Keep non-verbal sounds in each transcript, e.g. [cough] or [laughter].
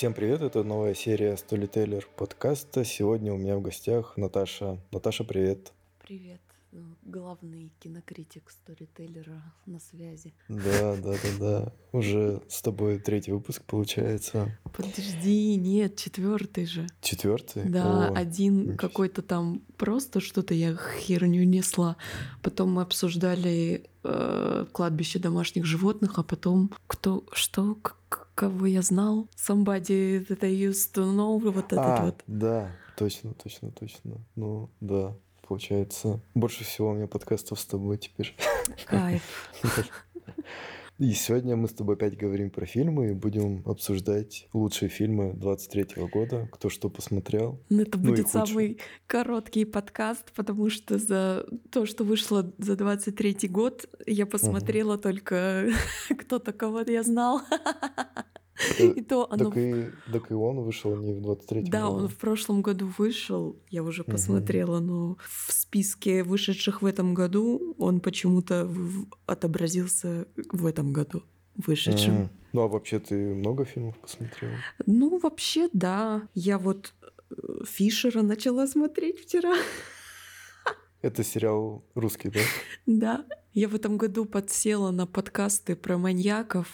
Всем привет, это новая серия Storyteller подкаста. Сегодня у меня в гостях Наташа. Наташа, привет. Привет, ну, главный кинокритик сторителлера на связи. Да, да, да, да. Уже с тобой третий выпуск получается. Подожди, нет, четвертый же. Четвертый? Да, О, один какой-то там просто что-то я херню несла. Потом мы обсуждали э, кладбище домашних животных, а потом кто, что, кого я знал? Somebody that I used to know, вот этот А, вот. да, точно, точно, точно. Ну, да, получается. Больше всего у меня подкастов с тобой теперь. Кайф. [laughs] И сегодня мы с тобой опять говорим про фильмы и будем обсуждать лучшие фильмы 23 года, кто что посмотрел. Ну, это Ну будет самый короткий подкаст, потому что за то, что вышло за 23-й год, я посмотрела только [laughs] кто-то, кого я знал. [laughs] И то оно... Так и, так и он вышел не в 23 Да, году. он в прошлом году вышел, я уже посмотрела, но в списке вышедших в этом году он почему-то отобразился в этом году вышедшем. М. Ну а вообще ты много фильмов посмотрел? Ну, вообще, да. Я вот э, Фишера начала смотреть вчера. Это сериал русский, да? [laughs] Да, я в этом году подсела на подкасты про маньяков,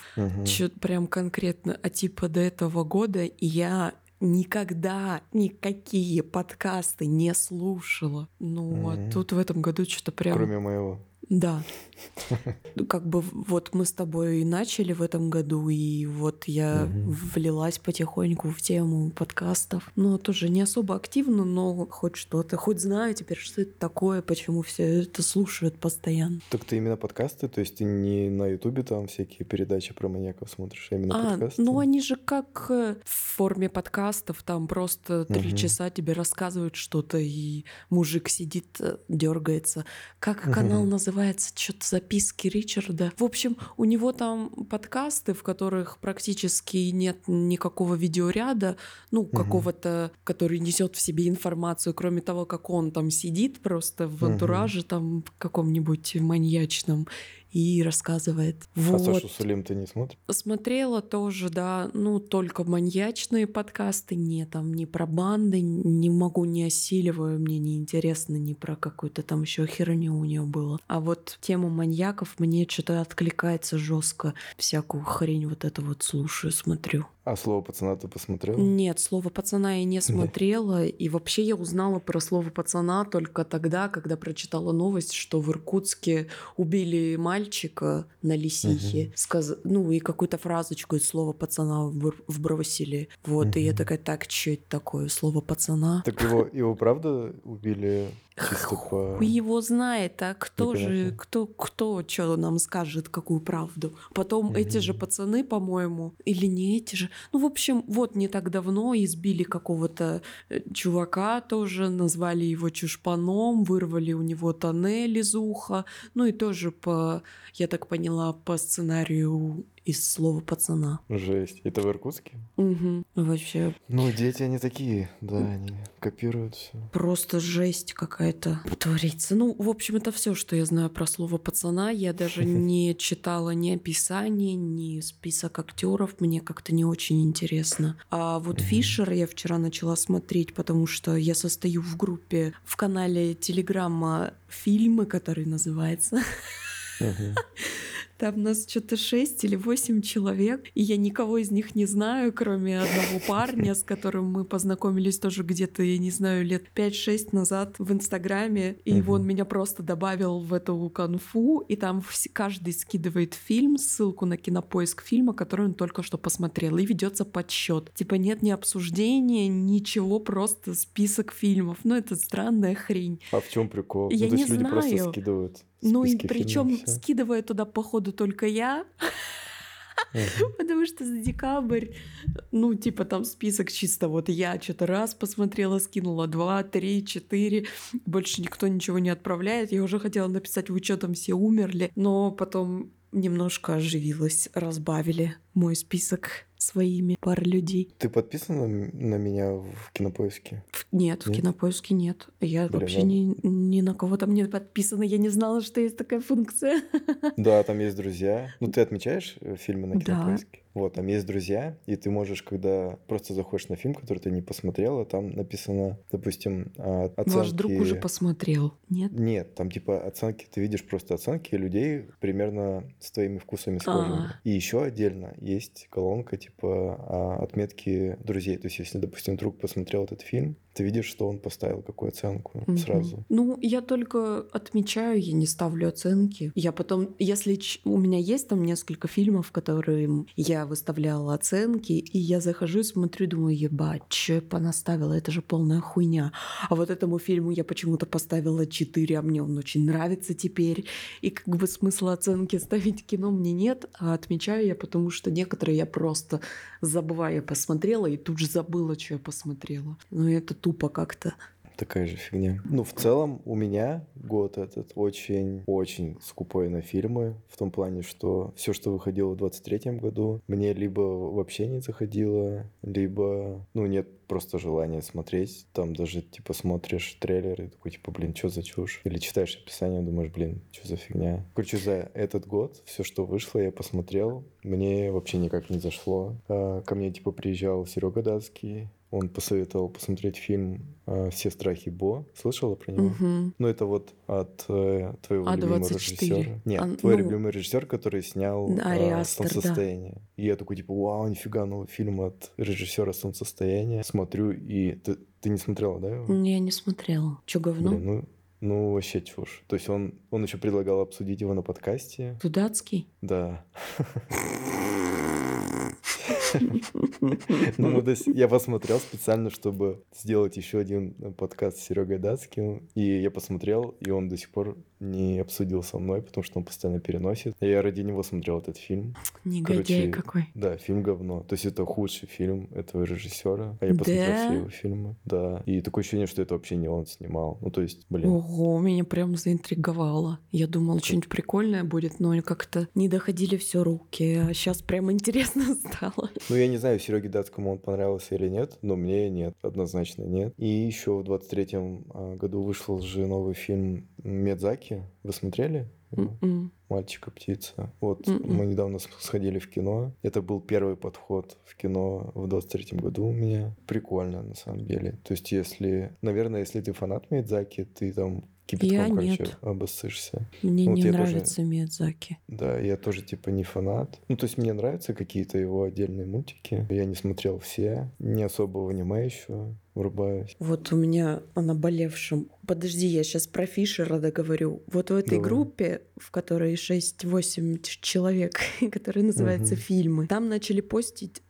чё-то прям конкретно, а типа до этого года и я никогда никакие подкасты не слушала. Ну, а тут в этом году что-то прям... Кроме моего. Да. Ну, Как бы вот мы с тобой начали в этом году, и вот я Мгм. влилась потихоньку в тему подкастов. Ну, тоже не особо активно, но хоть что-то, хоть знаю теперь, что это такое, почему все это слушают постоянно. Так ты именно подкасты? То есть ты не на Ютубе там всякие передачи про маньяков смотришь, а именно А, подкасты? ну они же как э, в форме подкастов, там просто три Мгм. часа тебе рассказывают что-то, и мужик сидит, дергается. Как [laughs] канал Мгм. называется? Что-то записки Ричарда. В общем, у него там подкасты, в которых практически нет никакого видеоряда, ну, какого-то, который несет в себе информацию, кроме того, как он там сидит просто в антураже там каком-нибудь маньячном и рассказывает. А Вот. Сашу Сулим ты не смотришь? Смотрела тоже, да, ну, только маньячные подкасты, не там, не про банды, не могу, не осиливаю, мне не интересно ни про какую-то там еще херню у нее было. А вот тему маньяков мне что-то откликается жестко, всякую хрень вот это вот слушаю, смотрю. А слово пацана ты посмотрел? Нет, слово пацана я не Да. смотрела. И вообще я узнала про слово пацана только тогда, когда прочитала новость, что в Иркутске убили мальчика на лисихе. Мгм. Сказ- Ну и какую-то фразочку из слова пацана вбр- вбросили. Вот, и я такая, так, что это такое? Слово пацана? Так его, его правда убили. Хуй его знает, а кто же, Непонятно. кто, кто что нам скажет, какую правду. Потом эти же пацаны, по-моему, или не эти же. Ну, в общем, вот не так давно избили какого-то э, чувака тоже, назвали его чушпаном, вырвали у него тоннель из уха. Ну и тоже по, я так поняла, по сценарию из слова пацана. Жесть. Это в Иркутске? Мгм. Вообще Ну, дети они такие, да, они копируют все. Просто жесть какая-то творится. Ну, в общем, это все, что я знаю про слово пацана. Я даже [laughs] не читала ни описание, ни список актеров. Мне как-то не очень интересно. А вот. Фишер я вчера начала смотреть, потому что я состою в группе в канале Телеграмма фильмы, который называется. [laughs] Там нас что-то 6 или 8 человек, и я никого из них не знаю, кроме одного парня, с которым мы познакомились тоже где-то, я не знаю, лет 5-6 назад в Инстаграме, и Мгм. он меня просто добавил в эту конфу, и там каждый скидывает фильм, ссылку на кинопоиск фильма, который он только что посмотрел, и ведется подсчет. Типа нет ни обсуждения, ничего, просто список фильмов. Ну, это странная хрень. А в чем прикол? Я ну, то не есть люди просто знаю. скидывают Ну и причем скидываю туда, походу, только я, потому что за декабрь, ну, типа там список чисто вот я что-то раз посмотрела, скинула два, три, четыре, больше никто ничего не отправляет. Я уже хотела написать, вы что там все умерли, но потом немножко оживилась, разбавили мой список своими пар людей. Ты подписана на меня в кинопоиске? Нет, в кинопоиске нет. Я Блин, вообще ну... ни, ни на кого там не подписана. Я не знала, что есть такая функция. Да, там [laughs] есть друзья. Ну, ты отмечаешь э, фильмы на кинопоиске? Да. Вот, там есть друзья, и ты можешь, когда просто заходишь на фильм, который ты не посмотрела, там написано, допустим, а, оценки... Ваш друг уже посмотрел, нет? Нет, там типа оценки, ты видишь просто оценки людей примерно с твоими вкусами схожими. А-а-а. И еще отдельно есть колонка типа а, отметки друзей. То есть, если, допустим, друг посмотрел этот фильм, ты видишь, что он поставил какую оценку угу. сразу. Ну, я только отмечаю, я не ставлю оценки. Я потом, если у меня есть там несколько фильмов, которым я выставляла оценки, и я захожу и смотрю, думаю, ебать, что я понаставила, это же полная хуйня. А вот этому фильму я почему-то поставила 4, а мне он очень нравится теперь. И как бы смысла оценки ставить кино мне нет, а отмечаю я, потому что некоторые я просто забываю, я посмотрела и тут же забыла, что я посмотрела. Ну, это тупо как-то. Такая же фигня. Ну, в целом, у меня год этот очень-очень скупой на фильмы. В том плане, что все, что выходило в 23-м году, мне либо вообще не заходило, либо, ну, нет просто желания смотреть. Там даже, типа, смотришь трейлер и такой, типа, блин, что за чушь? Или читаешь описание, думаешь, блин, что за фигня? Короче, за этот год все, что вышло, я посмотрел. Мне вообще никак не зашло. А, ко мне, типа, приезжал Серега Датский, он посоветовал посмотреть фильм э, «Все страхи Бо». Слышала про него? Угу. Ну, это вот от э, твоего а любимого режиссера. Нет, а, твой ну... любимый режиссер, который снял э, «Солнцестояние». Да. И я такой, типа, вау, нифига, новый фильм от режиссера «Солнцестояние». Смотрю, и ты, ты не смотрела, да? Его? Я не смотрела. Че, говно? Блин, ну, ну, вообще чушь. То есть он, он еще предлагал обсудить его на подкасте. Тудацкий? Да. [laughs] [laughs] Ну, я посмотрел специально, чтобы сделать еще один подкаст с Серегой Датским. И я посмотрел, и он до сих пор не обсудил со мной, потому что он постоянно переносит. Я ради него смотрел этот фильм. Негодяй какой. Да, фильм говно. То есть это худший фильм этого режиссера. А я посмотрел да? все его фильмы. Да. И такое ощущение, что это вообще не он снимал. Ну, то есть, блин. Ого, меня прям заинтриговало. Я думал, что-нибудь прикольное будет, но как-то не доходили все руки. А сейчас прям интересно [laughs] стало. Ну, я не знаю, Сереге Датскому он понравился или нет, но мне нет, однозначно нет. И еще в 23-м а, году вышел же новый фильм Медзаки. Вы смотрели? Mm-mm. М-м. Мальчика птица. Вот Mm-mm. М-м. мы недавно сходили в кино. Это был первый подход в кино в 23-м году у меня. Прикольно, на самом деле. То есть, если, наверное, если ты фанат Медзаки, ты там кипятком, я короче, нет. обоссышься. Мне ну, не нравится тоже, Миядзаки. Да, я тоже, типа, не фанат. Ну, то есть мне нравятся какие-то его отдельные мультики. Я не смотрел все. Не особо в аниме еще врубаюсь. Вот у меня о наболевшем. Подожди, я сейчас про Фишера договорю. Вот в этой Давай. группе, в которой 6-8 человек, [laughs] которая называется угу. «Фильмы», там начали постить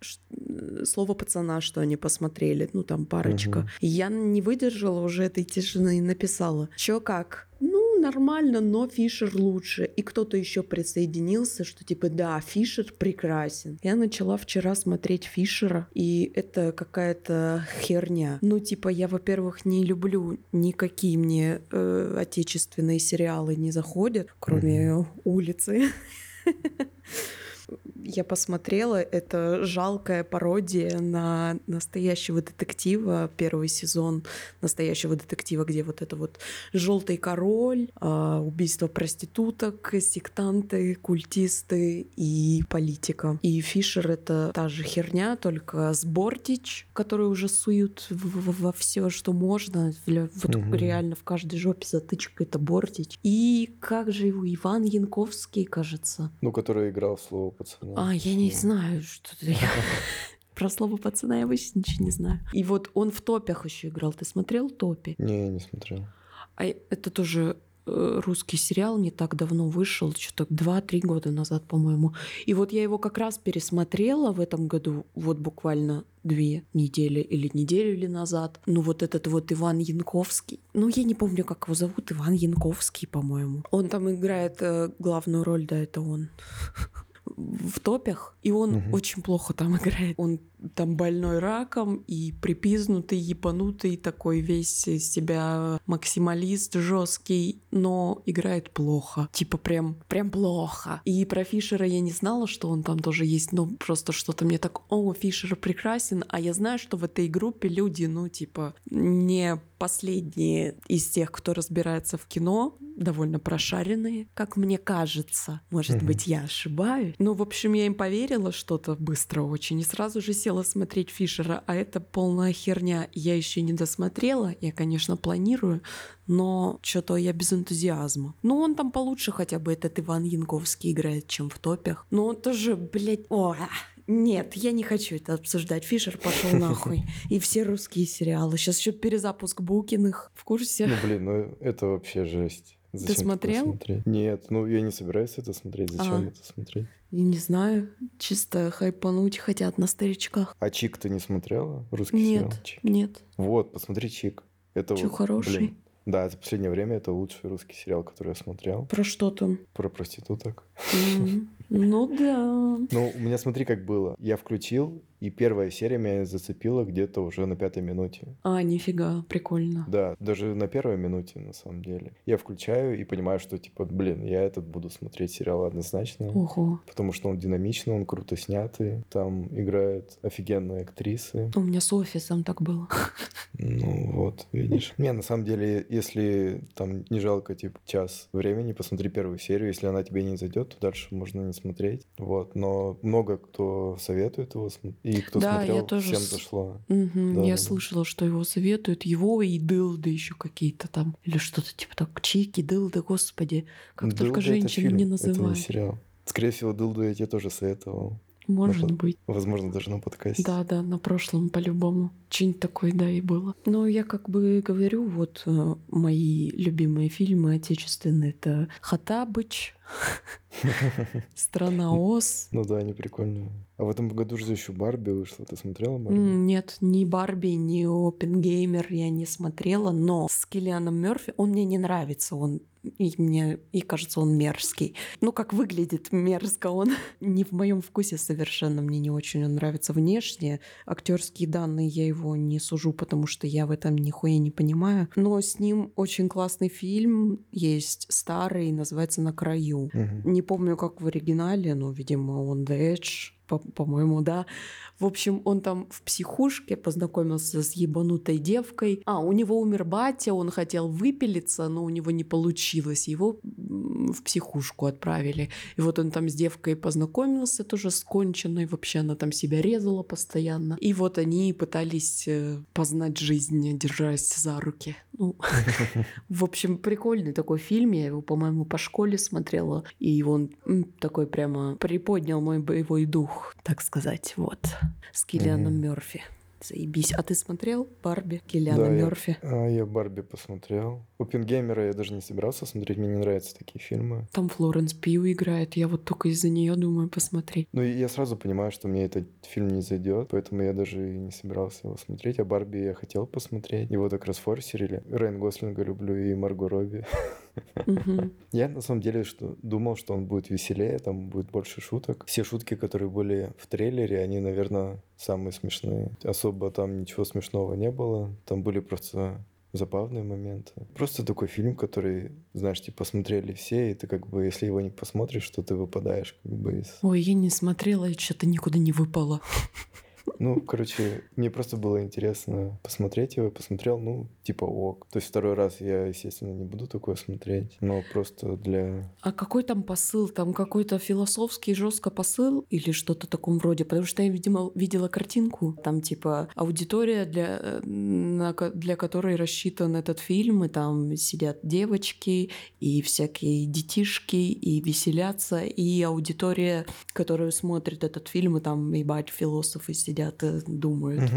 слово пацана, что они посмотрели. Ну, там парочка. Угу. И я не выдержала уже этой тишины и написала. Чё как? Ну, нормально, но Фишер лучше. И кто-то еще присоединился, что типа, да, Фишер прекрасен. Я начала вчера смотреть Фишера, и это какая-то херня. Ну, типа, я, во-первых, не люблю никакие мне э, отечественные сериалы не заходят, кроме mm-hmm. улицы. [laughs] я посмотрела, это жалкая пародия на настоящего детектива, первый сезон настоящего детектива, где вот это вот желтый король, а, убийство проституток, сектанты, культисты и политика. И Фишер это та же херня, только с Бортич, который уже суют во все, что можно. Вот угу. реально в каждой жопе затычка это Бортич. И как же его Иван Янковский, кажется. Ну, который играл в слово пацана. А, я не знаю, что я... [laughs] Про слово пацана я вообще ничего не знаю. И вот он в топях еще играл. Ты смотрел топи? Не, не смотрел. А это тоже э, русский сериал не так давно вышел, что-то два-три года назад, по-моему. И вот я его как раз пересмотрела в этом году, вот буквально две недели или неделю или назад. Ну вот этот вот Иван Янковский. Ну я не помню, как его зовут. Иван Янковский, по-моему. Он там играет э, главную роль, да, это он [laughs] в топях, и он угу. очень плохо там играет. Он там больной раком и припизнутый, ебанутый, такой весь из себя максималист жесткий, но играет плохо. Типа прям, прям плохо. И про Фишера я не знала, что он там тоже есть, но просто что-то мне так, о, Фишер прекрасен, а я знаю, что в этой группе люди, ну, типа, не последние из тех, кто разбирается в кино, довольно прошаренные, как мне кажется. Может mm-hmm. быть, я ошибаюсь. Ну, в общем, я им поверила что-то быстро очень и сразу же села смотреть Фишера, а это полная херня. Я еще не досмотрела, я, конечно, планирую, но что-то я без энтузиазма. Ну, он там получше хотя бы этот Иван Янковский играет, чем в топях. Но он тоже, блядь, о, нет, я не хочу это обсуждать. Фишер пошел [laughs] нахуй. И все русские сериалы. Сейчас еще перезапуск Букиных. В курсе? Ну, блин, ну это вообще жесть. Зачем Ты смотрел? Нет, ну я не собираюсь это смотреть. Зачем а. это смотреть? Я не знаю. Чисто хайпануть хотят на старичках. А Чик ты не смотрела? Русский нет, сериал? Чик. Нет. Вот, посмотри Чик. Это Чё, вот, хороший? Блин, да, за последнее время это лучший русский сериал, который я смотрел. Про что там? Про проституток. Ну да. Ну, у меня смотри, как было. Я включил, и первая серия меня зацепила где-то уже на пятой минуте. А, нифига, прикольно. Да, даже на первой минуте, на самом деле. Я включаю и понимаю, что, типа, блин, я этот буду смотреть сериал однозначно. Ого. Потому что он динамичный, он круто снятый. Там играют офигенные актрисы. У меня с офисом так было. [laughs] Ну вот, видишь. Не, на самом деле, если там не жалко, типа, час времени, посмотри первую серию. Если она тебе не зайдет, то дальше можно не смотреть. Вот, но много кто советует его и кто да, смотрел, я тоже всем зашло. Угу, да, я да. слышала, что его советуют. Его и Дылды еще какие-то там. Или что-то типа так. Чики, Дылды, господи. Как Дылды только женщины не называют. Это не сериал. Скорее всего, Дылду я тебе тоже советовал. Может на, быть. Возможно, даже на подкасте. Да, да, на прошлом по-любому. Что-нибудь такое, да, и было. Но я как бы говорю, вот э, мои любимые фильмы отечественные — это «Хатабыч», [laughs] «Страна Оз». Ну да, они прикольные. А в этом году же еще Барби вышла. Ты смотрела Барби? Нет, ни Барби, ни Опенгеймер я не смотрела, но с Киллианом Мерфи он мне не нравится. Он и мне и кажется, он мерзкий. Ну, как выглядит мерзко он. [laughs] не в моем вкусе совершенно. Мне не очень он нравится внешне. Актерские данные я его не сужу, потому что я в этом нихуя не понимаю. Но с ним очень классный фильм есть старый, называется «На краю». Угу. Не помню, как в оригинале, но, видимо, он The Edge по-моему, да. В общем, он там в психушке познакомился с ебанутой девкой. А, у него умер батя, он хотел выпилиться, но у него не получилось. Его в психушку отправили. И вот он там с девкой познакомился, тоже сконченной. Вообще она там себя резала постоянно. И вот они пытались э, познать жизнь, держась за руки. Ну, [laughs] в общем, прикольный такой фильм. Я его, по-моему, по школе смотрела. И он такой прямо приподнял мой боевой дух, так сказать. Вот с Киллианом mm-hmm. Мерфи. Заебись. А ты смотрел Барби Киллиана да, Мерфи? Я, а, я Барби посмотрел. Опенгеймера я даже не собирался смотреть, мне не нравятся такие фильмы. Там Флоренс Пью играет, я вот только из-за нее думаю посмотреть. Ну, я сразу понимаю, что мне этот фильм не зайдет, поэтому я даже и не собирался его смотреть. А Барби я хотел посмотреть. Его так расфорсерили. Райан Гослинга люблю и Марго Робби. [laughs] Я на самом деле что думал, что он будет веселее, там будет больше шуток. Все шутки, которые были в трейлере, они, наверное, самые смешные. Особо там ничего смешного не было. Там были просто забавные моменты. Просто такой фильм, который, знаешь, типа посмотрели все, и ты как бы, если его не посмотришь, то ты выпадаешь как бы из... Ой, я не смотрела, и что-то никуда не выпало. [laughs] Ну, короче, мне просто было интересно посмотреть его. Посмотрел, ну, типа ок. То есть второй раз я, естественно, не буду такое смотреть, но просто для... А какой там посыл? Там какой-то философский жестко посыл или что-то таком вроде? Потому что я, видимо, видела картинку. Там типа аудитория, для, для которой рассчитан этот фильм, и там сидят девочки и всякие детишки, и веселятся, и аудитория, которая смотрит этот фильм, и там, ебать, философы сидят сидят и думают.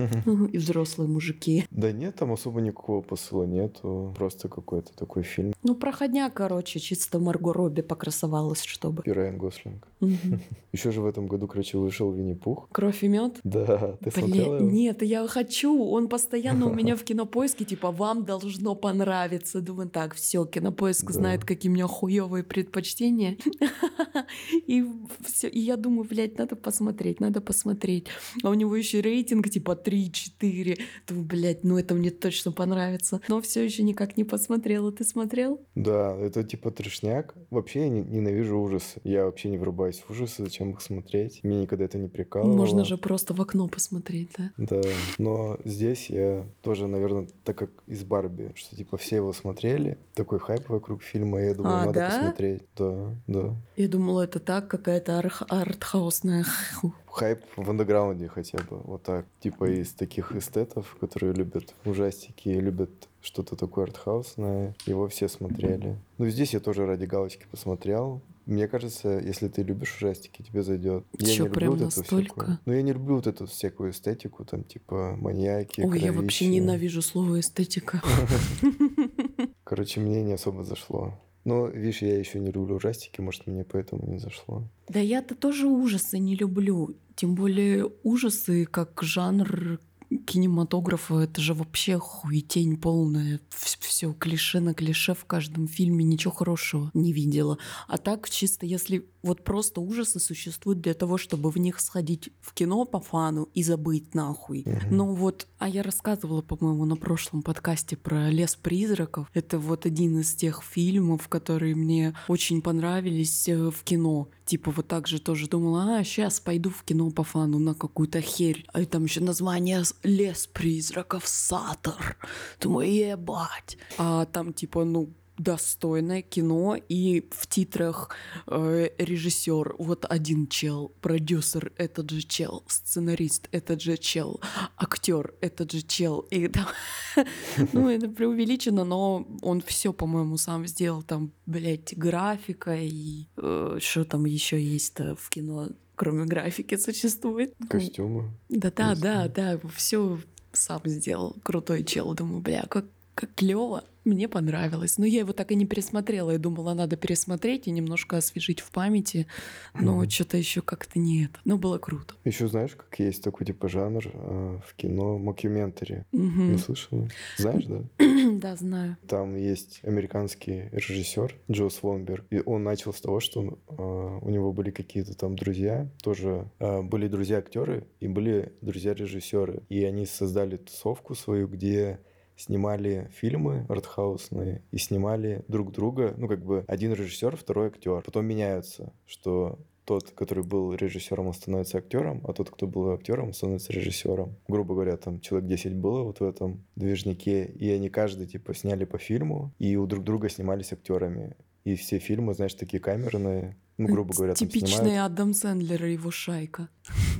И взрослые мужики. Да нет, там особо никакого посыла нету. Просто какой-то такой фильм. Ну, проходня, короче, чисто Марго Робби покрасовалась, чтобы. И Райан Гослинг. [laughs] Еще же в этом году, короче, вышел Винни-Пух. Кровь и мед? Да, ты смотрела его? Нет, я хочу. Он постоянно у меня в [laughs] кинопоиске, типа, вам должно понравиться. Думаю, так, все, кинопоиск знает, какие у меня хуевые предпочтения. [laughs] И все. И я думаю, блядь, надо посмотреть, надо посмотреть. А у него еще рейтинг типа 3-4. Думаю, блядь, ну это мне точно понравится. Но все еще никак не посмотрела. Ты смотрел? Да, это типа трешняк. Вообще я ненавижу ужасы. Я вообще не врубаюсь в ужасы, зачем их смотреть. Мне никогда это не прикалывало. Можно же просто в окно посмотреть, да? Да, но здесь я тоже, наверное, так как из Барби, что типа все его смотрели, такой хайп вокруг фильма, я думаю, а, надо да? посмотреть. Да, да. Я думала, это так, какая-то ар- артхаусная хайп в андеграунде хотя бы, вот так. Типа из таких эстетов, которые любят ужастики, любят что-то такое артхаусное, его все смотрели. Ну, здесь я тоже ради галочки посмотрел. Мне кажется, если ты любишь ужастики, тебе зайдет. Я Чё, не люблю вот эту всякую. Ну, я не люблю вот эту всякую эстетику, там, типа, маньяки. Ой, я вообще ненавижу слово эстетика. [laughs] Короче, мне не особо зашло. Но, видишь, я еще не люблю ужастики, может, мне поэтому не зашло. Да я-то тоже ужасы не люблю. Тем более ужасы как жанр кинематографа это же вообще хуетень полная. Все клише на клише в каждом фильме, ничего хорошего не видела. А так чисто если вот просто ужасы существуют для того, чтобы в них сходить в кино по фану и забыть нахуй. Угу. Ну вот, а я рассказывала, по-моему, на прошлом подкасте про «Лес призраков». Это вот один из тех фильмов, которые мне очень понравились э, в кино. Типа вот так же тоже думала, а, сейчас пойду в кино по фану на какую-то херь. А там еще название «Лес призраков Сатор». Думаю, ебать. А там типа, ну, достойное кино, и в титрах э, режиссер вот один чел, продюсер этот же чел, сценарист этот же чел, актер этот же чел. И там, [laughs] ну, это преувеличено, но он все, по-моему, сам сделал. Там, блядь, графика и э, что там еще есть-то в кино, кроме графики, существует. Костюмы. Да-да, да, да, все сам сделал. Крутой чел. Думаю, бля, как, как клево. Мне понравилось. Но я его так и не пересмотрела. Я думала, надо пересмотреть и немножко освежить в памяти. Но mm-hmm. что-то еще как-то нет. Но было круто. Еще знаешь, как есть такой типа жанр э, в кино мокюментари. Mm-hmm. Не слышала? Знаешь, да? [clears throat] да, знаю. Там есть американский режиссер Джо Свонберг. И он начал с того, что он, э, у него были какие-то там друзья. Тоже э, были друзья-актеры и были друзья-режиссеры. И они создали тусовку свою, где снимали фильмы артхаусные и снимали друг друга, ну, как бы один режиссер, второй актер. Потом меняются, что тот, который был режиссером, он становится актером, а тот, кто был актером, становится режиссером. Грубо говоря, там человек 10 было вот в этом движнике, и они каждый, типа, сняли по фильму, и у друг друга снимались актерами. И все фильмы, знаешь, такие камерные, ну, грубо говоря, Типичный снимают. Адам Сэндлер и его шайка.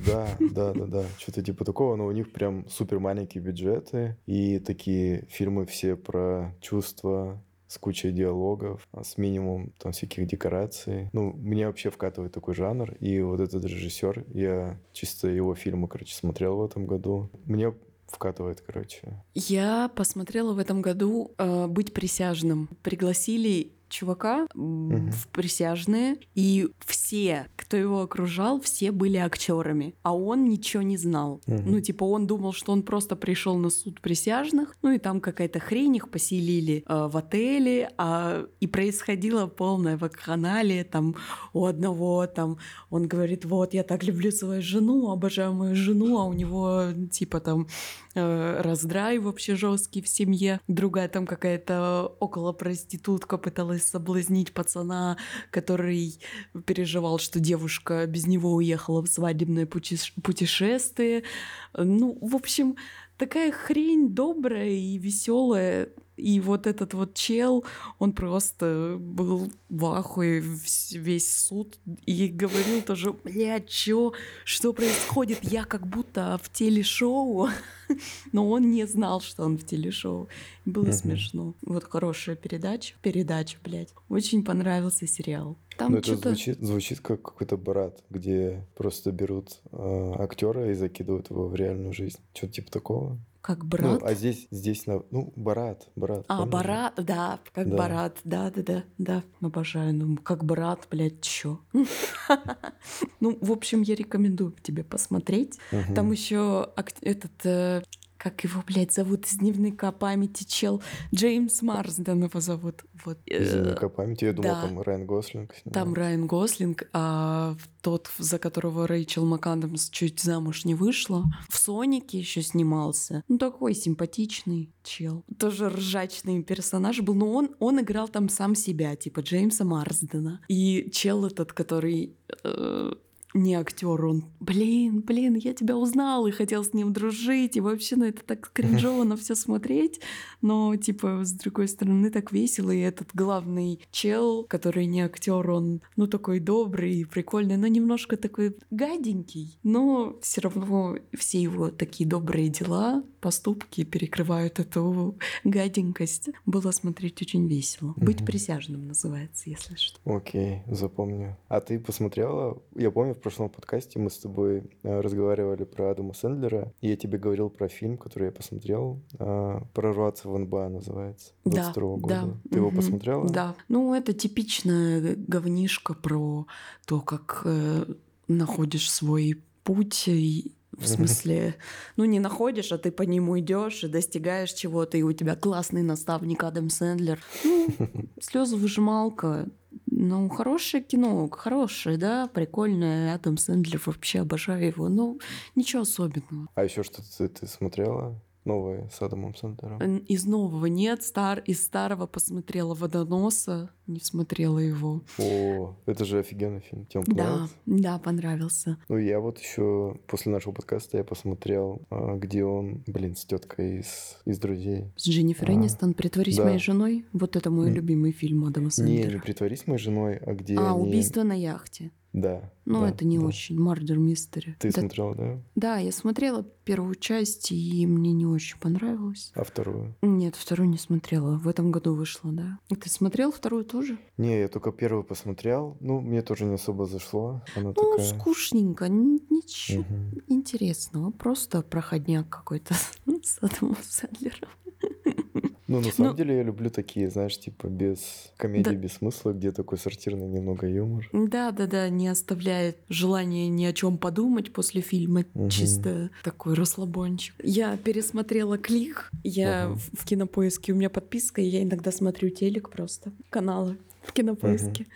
Да, да, да, да. Что-то типа такого, но у них прям супер маленькие бюджеты. И такие фильмы все про чувства, с кучей диалогов, а с минимум там всяких декораций. Ну, мне вообще вкатывает такой жанр. И вот этот режиссер, я чисто его фильмы, короче, смотрел в этом году. Мне вкатывает, короче. Я посмотрела в этом году э, «Быть присяжным». Пригласили чувака угу. в присяжные, и все, кто его окружал, все были актерами, а он ничего не знал. Угу. Ну, типа, он думал, что он просто пришел на суд присяжных, ну и там какая-то хрень их поселили э, в отеле, а, и происходило полное вакханалия, там у одного там он говорит, вот, я так люблю свою жену, обожаю мою жену, а у него типа там э, раздрай вообще жесткий в семье. Другая там какая-то около проститутка пыталась соблазнить пацана, который переживал, что девушка без него уехала в свадебное путешествие. Ну, в общем, такая хрень добрая и веселая. И вот этот вот чел, он просто был в ахуе весь суд и говорил тоже, бля, чё, что происходит? Я как будто в телешоу. [laughs] Но он не знал, что он в телешоу. Было uh-huh. смешно. Вот хорошая передача. Передача, блядь. Очень понравился сериал. Там ну, это звучит, звучит как какой-то брат, где просто берут э, актера и закидывают его в реальную жизнь. Что-то типа такого. Как ну, брат? Ну, а здесь, здесь, ну, Барат, Барат. А, Барат, да, как да. Барат, да, да, да, да, обожаю. Ну, как брат, блядь, чё? [laughs] Ну, в общем, я рекомендую тебе посмотреть. Там еще этот э, как его, блядь, зовут из дневника памяти чел? Джеймс Марсден его зовут. Вот. Из дневника памяти. Я думал, да. там Райан Гослинг Там снимался. Райан Гослинг, а тот, за которого Рэйчел МакАдамс чуть замуж не вышла, в Сонике еще снимался. Ну, такой симпатичный чел. Тоже ржачный персонаж был, но он, он играл там сам себя, типа Джеймса Марсдена. И чел этот, который... э, не актер, он, блин, блин, я тебя узнал и хотел с ним дружить, и вообще, ну это так кринжово все смотреть, но типа с другой стороны так весело, и этот главный чел, который не актер, он, ну такой добрый и прикольный, но немножко такой гаденький, но все равно все его такие добрые дела, поступки перекрывают эту гаденькость. Было смотреть очень весело. Быть присяжным называется, если что. Окей, запомню. А ты посмотрела? Я помню, в прошлом подкасте мы с тобой э, разговаривали про Адама Сэндлера, и я тебе говорил про фильм, который я посмотрел. э, «Прорваться в НБА» называется. Да, 22 да. года. Ты его мгм, посмотрела? Да. Ну, это типичная говнишка про то, как э, находишь свой путь и в смысле, ну не находишь, а ты по нему идешь и достигаешь чего-то, и у тебя классный наставник Адам Сэндлер. Ну, [laughs] слезы выжималка. Ну, хорошее кино, хорошее, да, прикольное. Адам Сэндлер, вообще обожаю его. Ну, ничего особенного. А еще что-то ты, ты смотрела? Новое с Адамом Сэндлером? Н- Из нового нет, стар, из старого посмотрела «Водоноса», не смотрела его. О, это же офигенный фильм. Тебе он Да, понравился? да, понравился. Ну, я вот еще после нашего подкаста я посмотрел, а, где он, блин, с теткой из, из друзей. С Дженнифер А, Энистон «Притворись да. моей женой». Вот это мой М. любимый фильм Адама Не, Сэндлера. не притворись моей женой, а где а, они- «Убийство на яхте». Да. Ну, да, это не да. очень. «Мардер Мистери». Ты да, смотрела, да? да, я смотрела первую часть, и мне не очень понравилось. А вторую? Нет, вторую не смотрела. В этом году вышла, да. И Ты смотрел вторую тоже? Не, я только первую посмотрел. Ну, мне тоже не особо зашло. Она Ну, такая... скучненько, ничего Мгм. интересного. Просто проходняк какой-то [laughs] с Адамом Сэндлером. Ну, на самом Ну- деле я люблю такие, знаешь, типа без комедии, Да. без смысла, где такой сортирный немного юмор. Да, да, да, не оставляет желания ни о чем подумать после фильма. Мгм. Чисто такой расслабончик. Я пересмотрела клик. Я Ага. в кинопоиске, у меня подписка, и я иногда смотрю телек просто. Каналы в кинопоиске.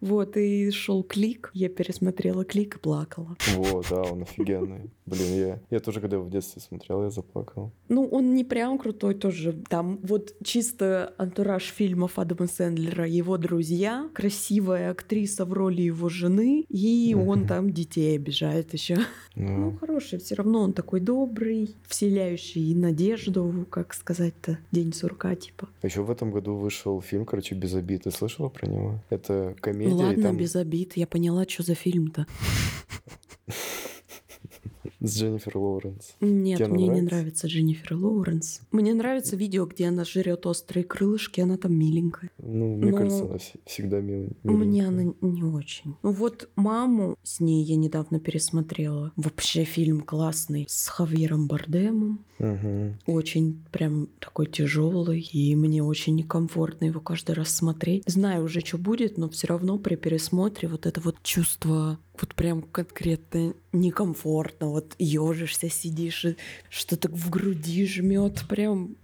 Вот, и шел клик. Я пересмотрела клик и плакала. Во, да, он офигенный. Блин, я, я тоже, когда в детстве смотрел, я заплакал. Ну, он не прям крутой тоже. Там вот чисто антураж фильмов Адама Сэндлера, его друзья, красивая актриса в роли его жены, и он там детей обижает еще. Ну, Ну, хороший, все равно он такой добрый, вселяющий надежду, как сказать-то, день сурка, типа. а еще в этом году вышел фильм, короче, «Без обид». Ты слышала про него? Это комедия, Ну и ладно, там без обид, я поняла, что за фильм-то. [laughs] с Дженнифер Лоуренс. Нет, Тебе мне не нравится? нравится Дженнифер Лоуренс. Мне нравится видео, где она жрет острые крылышки, она там миленькая. Ну, мне Ну, кажется, она вс- всегда мил- Мне миленькая. она не очень. Ну вот маму с ней я недавно пересмотрела. Вообще фильм классный с Хавьером Бардемом. Мгм. Очень прям такой тяжелый, и мне очень некомфортно его каждый раз смотреть. Знаю уже, что будет, но все равно при пересмотре вот это вот чувство вот прям конкретно некомфортно. Вот ежишься, сидишь, и что-то в груди жмет. Прям.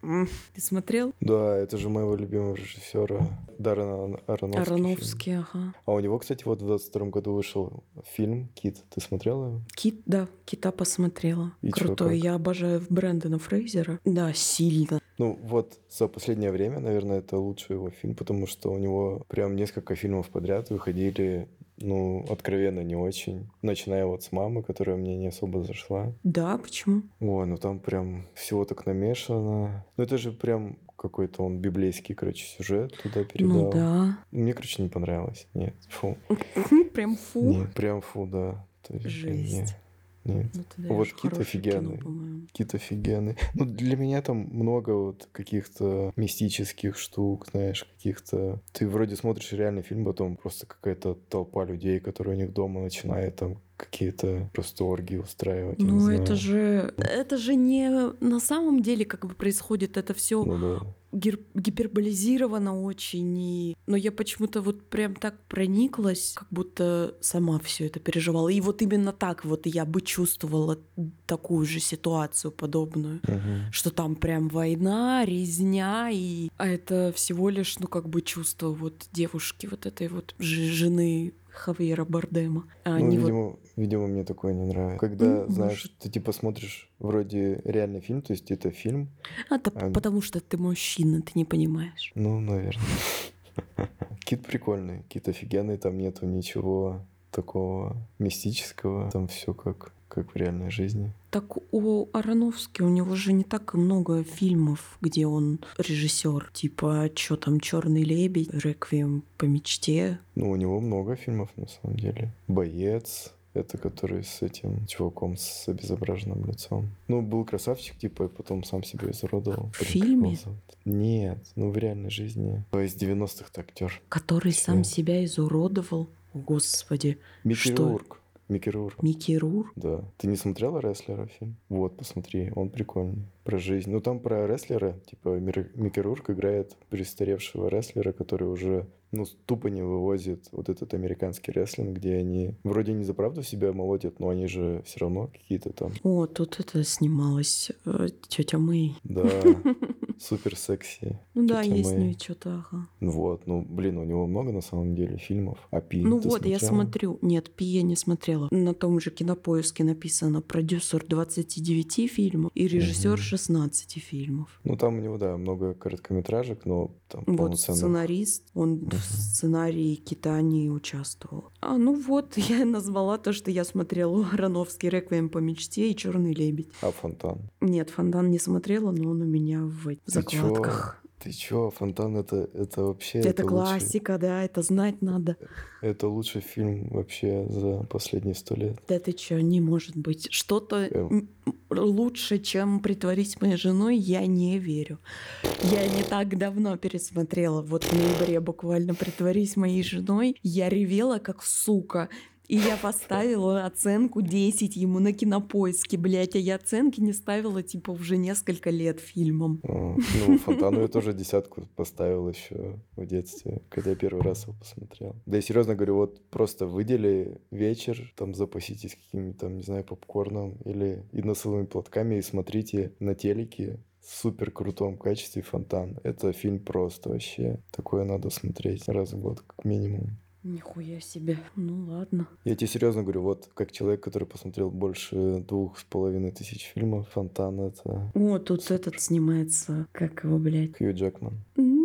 Ты смотрел? Да, это же моего любимого режиссера Даррена Аронофски. фильм. Ароновский, ага. А у него, кстати, вот в 22 году вышел фильм «Кит». Ты смотрела его? Кит, да, Кита посмотрела. И чё, Крутой. как? Я обожаю Брэндона Фрейзера. Да, сильно. Ну, вот за последнее время, наверное, это лучший его фильм, потому что у него прям несколько фильмов подряд выходили, ну, откровенно не очень. Начиная вот с «Мамы», которая мне не особо зашла. Да, почему? Ой, ну там прям всего так намешано. Ну, это же прям какой-то он библейский, короче, сюжет туда передал. Ну да. Мне, короче, не понравилось. Нет, фу. [laughs] Прям фу. Не, прям фу, да. То есть, Жесть. Нет. Ну, ты Вот Кит офигенный. кино. Какие-то офигенные. Ну, для меня там много вот каких-то мистических штук, знаешь, каких-то... Ты вроде смотришь реальный фильм, потом просто какая-то толпа людей, которые у них дома начинает там какие-то просто оргии устраивать. Ну, это же, это же не на самом деле как бы происходит, это все ну, да гиперболизировано очень. И... Но я почему-то вот прям так прониклась, как будто сама все это переживала. И вот именно так вот я бы чувствовала такую же ситуацию подобную, угу. что там прям война, резня, и а это всего лишь, ну как бы чувство вот девушки, вот этой вот жены Хавьера Бардема. А ну, видимо, вот... видимо, мне такое не нравится. Когда, знаешь, ты типа смотришь вроде реальный фильм, то есть это фильм. А, это а... потому что ты мужчина, ты не понимаешь. Ну, наверное. [laughs] Кит прикольный, кит офигенный, там нету ничего такого мистического, там все как как в реальной жизни. Так у Ароновски у него же не так много фильмов, где он режиссер. Типа, что там, Черный лебедь, Реквием по мечте. Ну, у него много фильмов на самом деле. Боец, это который с этим чуваком с обезображенным лицом. Ну, был красавчик, типа, и потом сам себя изуродовал. В фильме? Нет, ну в реальной жизни. То есть 90-х актер. Который Все. сам себя изуродовал? Господи. Микки что? Рурк. Микки Рур. Микки Рур? Да. Ты не смотрела рестлера фильм? Вот, посмотри, он прикольный. Про жизнь. Ну, там про рестлера, типа, Микки Рурк играет престаревшего рестлера, который уже ну, тупо не вывозит вот этот американский рестлинг, где они вроде не за правду себя молотят, но они же все равно какие-то там. О, тут это снималась э, тетя Мэй. Да, [laughs] супер секси. Ну да, есть Мэй. что-то, ага. Вот, ну, блин, у него много на самом деле фильмов. А Пи Ну вот, я смотрю. Нет, Пи я не смотрела. На том же кинопоиске написано продюсер 29 фильмов и режиссер 16 фильмов. Ну там у него, да, много короткометражек, но там Вот сценарист, он в сценарии Китани участвовал. А ну вот, [laughs] я назвала то, что я смотрела Ароновский «Реквием по мечте» и «Черный лебедь». А «Фонтан»? Нет, «Фонтан» не смотрела, но он у меня в, в закладках. Чё? Ты чё, «Фонтан» это, это вообще... Это, это классика, лучший... да, это знать надо. Это лучший фильм вообще за последние сто лет. Да ты чё, не может быть. Что-то эм... лучше, чем «Притворись моей женой», я не верю. Я не так давно пересмотрела, вот в ноябре буквально «Притворись моей женой». Я ревела как сука. И я поставила оценку 10 ему на кинопоиске, блядь, а я оценки не ставила, типа, уже несколько лет фильмом. А, ну, Фонтану я тоже десятку поставил еще в детстве, когда первый раз его посмотрел. Да я серьезно говорю, вот просто выдели вечер, там запаситесь каким-нибудь там, не знаю, попкорном или носовыми платками и смотрите на телеке супер крутом качестве фонтан. Это фильм просто вообще. Такое надо смотреть раз в год, как минимум. Нихуя себе. Ну ладно. Я тебе серьезно говорю, вот как человек, который посмотрел больше двух с половиной тысяч фильмов, Фонтан это... О, тут этот снимается, как его, блядь? Хью Джекман.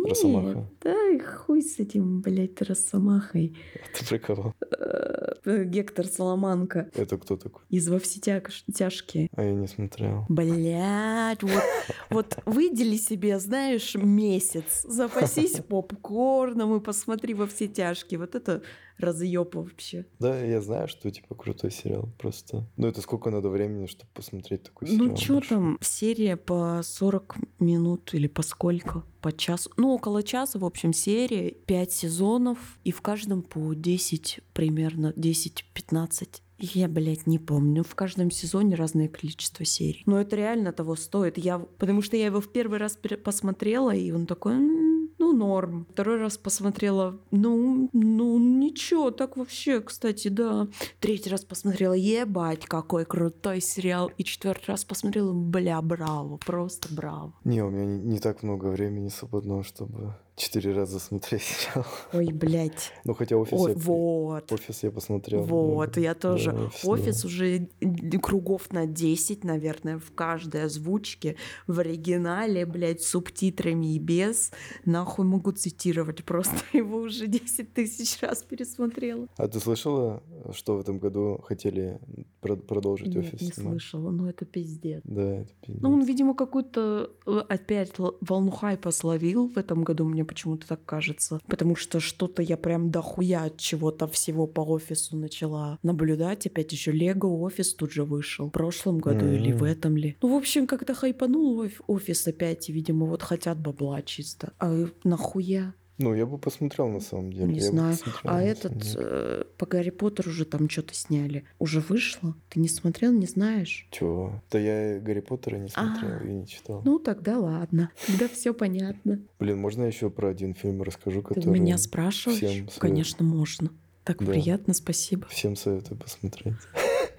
Нет, Росомаха. Да, хуй с этим, блядь, Росомахой. Ты про кого? Э, Гектор Соломанка. Это кто такой? Из «Во все тяжкие». А я не смотрел. Блядь, вот, вот выдели себе, знаешь, месяц, запасись [laughs] попкорном и посмотри «Во все тяжкие». Вот это разъеб вообще. Да, я знаю, что типа крутой сериал просто. Ну это сколько надо времени, чтобы посмотреть такой сериал? Ну что там, серия по 40 минут или по сколько? По часу? Ну около часа, в общем, серия, 5 сезонов, и в каждом по 10 примерно, 10-15 я, блядь, не помню. В каждом сезоне разное количество серий. Но это реально того стоит. Я, потому что я его в первый раз посмотрела, и он такой, ну, норм. Второй раз посмотрела, ну, ну, ничего, так вообще, кстати, да. Третий раз посмотрела, ебать, какой крутой сериал. И четвертый раз посмотрела, бля, браво, просто браво. Не, у меня не, не так много времени свободного, чтобы четыре раза смотреть сериал. Ой, блядь. Ну, хотя офис, Ой, я, вот. офис я посмотрел. Вот, да, я тоже. Да, офис, офис да. уже кругов на 10, наверное, в каждой озвучке. В оригинале, блядь, с субтитрами и без. Нахуй могу цитировать. Просто [laughs] его уже 10 тысяч раз пересмотрела. А ты слышала, что в этом году хотели продолжить Нет, офис? не снимать? слышала, но это пиздец. Да, это пиздец. Ну, он, видимо, какую-то э, опять волну хайпа словил в этом году, мне почему-то так кажется. Потому что что-то я прям дохуя от чего-то всего по офису начала наблюдать. Опять еще Лего офис тут же вышел. В прошлом году mm-hmm. или в этом ли. Ну, в общем, как-то хайпанул офис опять, и, видимо, вот хотят бабла чисто. А нахуя? Ну, я бы посмотрел на самом деле. Не я знаю. А этот э, по Гарри Поттеру уже там что-то сняли. Уже вышло? Ты не смотрел, не знаешь? Чего? Да я Гарри Поттера не смотрел а, и не читал. Ну, тогда ладно. Тогда все понятно. Блин, можно я еще про один фильм расскажу, который... Ты меня спрашиваешь? Всем Конечно, можно. Так да. приятно, спасибо. Всем советую посмотреть.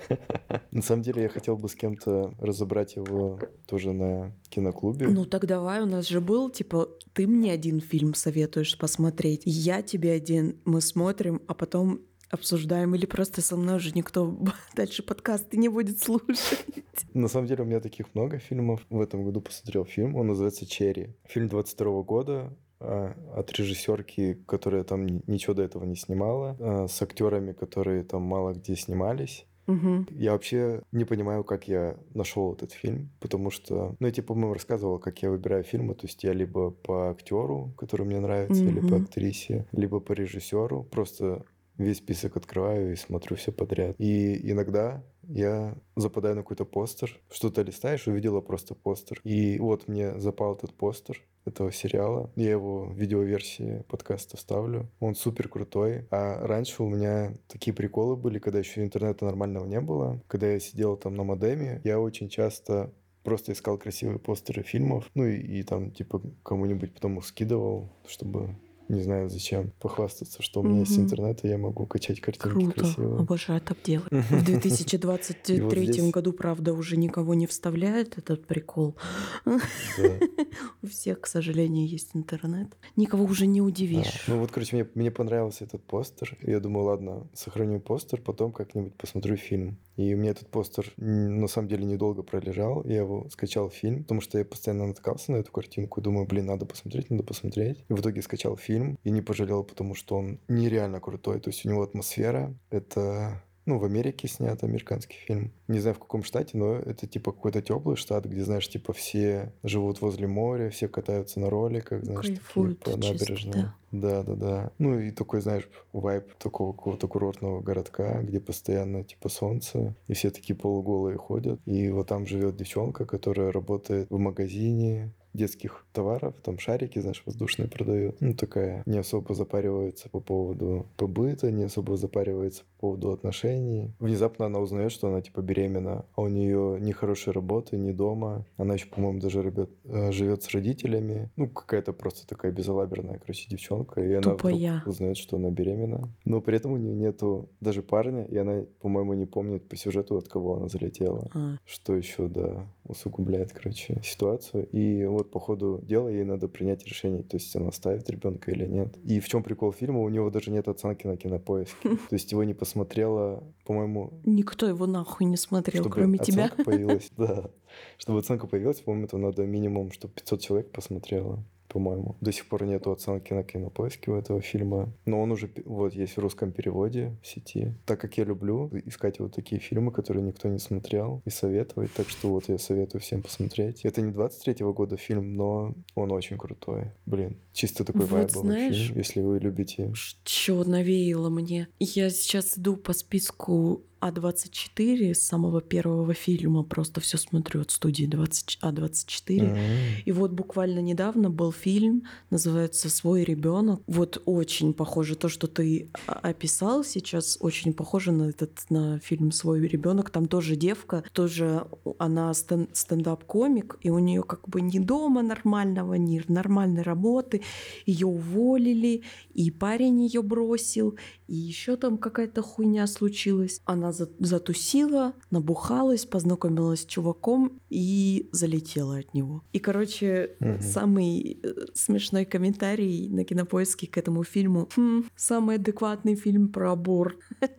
[laughs] На самом деле я хотел бы с кем-то разобрать его тоже на киноклубе. Ну так давай, у нас же был, типа, ты мне один фильм советуешь посмотреть, я тебе один, мы смотрим, а потом обсуждаем, или просто со мной уже никто [laughs] дальше подкасты не будет слушать. На самом деле у меня таких много фильмов. В этом году посмотрел фильм, он называется «Черри». Фильм 22 года, от режиссерки, которая там ничего до этого не снимала, а, с актерами, которые там мало где снимались. Угу. Я вообще не понимаю, как я нашел этот фильм, потому что, ну, я типа, по-моему, рассказывал, как я выбираю фильмы, то есть я либо по актеру, который мне нравится, угу. или по актрисе, либо по режиссеру, просто весь список открываю и смотрю все подряд. И иногда я западаю на какой-то постер, что-то листаешь, увидела просто постер. И вот мне запал этот постер, этого сериала. Я его в видеоверсии подкаста вставлю. Он супер крутой. А раньше у меня такие приколы были, когда еще интернета нормального не было. Когда я сидел там на модеме, я очень часто просто искал красивые постеры фильмов, ну и, и там типа кому-нибудь потом их скидывал, чтобы не знаю зачем, похвастаться, что у меня есть интернет, и я могу качать картинки Круто. красиво. Обожаю так делать. [laughs] В 2023 году, правда, уже никого не вставляет этот прикол. [laughs] У всех, к сожалению, есть интернет. Никого уже не удивишь. Ну вот, короче, мне, мне понравился этот постер. Я думаю, ладно, сохраню постер, потом как-нибудь посмотрю фильм. И у меня этот постер на самом деле недолго пролежал. Я его скачал фильм, потому что я постоянно натыкался на эту картинку и думаю, блин, надо посмотреть, надо посмотреть. И в итоге скачал фильм и не пожалел, потому что он нереально крутой. То есть у него атмосфера, это ну, в Америке снят американский фильм. Не знаю, в каком штате, но это типа какой-то теплый штат, где, знаешь, типа все живут возле моря, все катаются на роликах, знаешь, Кайфуют такие по набережной. Да. да, да, да. Ну и такой, знаешь, вайп такого какого-то курортного городка, где постоянно типа солнце, и все такие полуголые ходят. И вот там живет девчонка, которая работает в магазине, детских товаров, там шарики, знаешь, воздушные продают. Ну, такая не особо запаривается по поводу побыта, не особо запаривается по поводу отношений. Внезапно она узнает, что она, типа, беременна, а у нее ни хорошей работы, ни дома. Она еще, по-моему, даже ребят, э, живет с родителями. Ну, какая-то просто такая безалаберная, короче, девчонка. И она вдруг узнает, что она беременна. Но при этом у нее нету даже парня, и она, по-моему, не помнит по сюжету, от кого она залетела. А. Что еще, да, усугубляет, короче, ситуацию. И вот по ходу дела ей надо принять решение, то есть она ставит ребенка или нет. И в чем прикол фильма? У него даже нет оценки на кинопоиске. [laughs] То есть его не посмотрела, по-моему... Никто его нахуй не смотрел, кроме тебя. появилась, [laughs] да. Чтобы оценка появилась, по-моему, это надо минимум, чтобы 500 человек посмотрело по-моему. До сих пор нету оценки на кинопоиске у этого фильма. Но он уже вот есть в русском переводе в сети. Так как я люблю искать вот такие фильмы, которые никто не смотрел, и советовать. Так что вот я советую всем посмотреть. Это не 23-го года фильм, но он очень крутой. Блин, чисто такой вот, вайбовый знаешь, фильм, если вы любите. Что навеяло мне? Я сейчас иду по списку а24 с самого первого фильма просто все смотрю от студии 20, А24. Mm-hmm. И вот буквально недавно был фильм, называется Свой ребенок. Вот очень похоже то, что ты описал сейчас, очень похоже на этот на фильм Свой ребенок. Там тоже девка, тоже она стен, стендап-комик, и у нее как бы ни дома нормального, ни нормальной работы. Ее уволили, и парень ее бросил, и еще там какая-то хуйня случилась. Она затусила, набухалась, познакомилась с чуваком и залетела от него. И, короче, угу. самый э, смешной комментарий на кинопоиске к этому фильму. Хм, самый адекватный фильм про аборт. [laughs]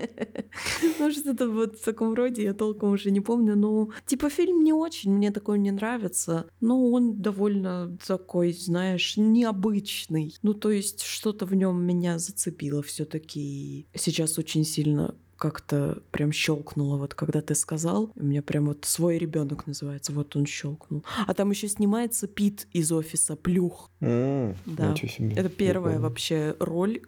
Ну, что-то вот в таком роде, я толком уже не помню. Но, типа, фильм не очень, мне такой не нравится. Но он довольно такой, знаешь, необычный. Ну, то есть, что-то в нем меня зацепило все Сейчас очень сильно как-то прям щелкнуло, вот когда ты сказал, у меня прям вот свой ребенок называется, вот он щелкнул. А там еще снимается Пит из офиса, плюх. Mm, да. Это первая вообще роль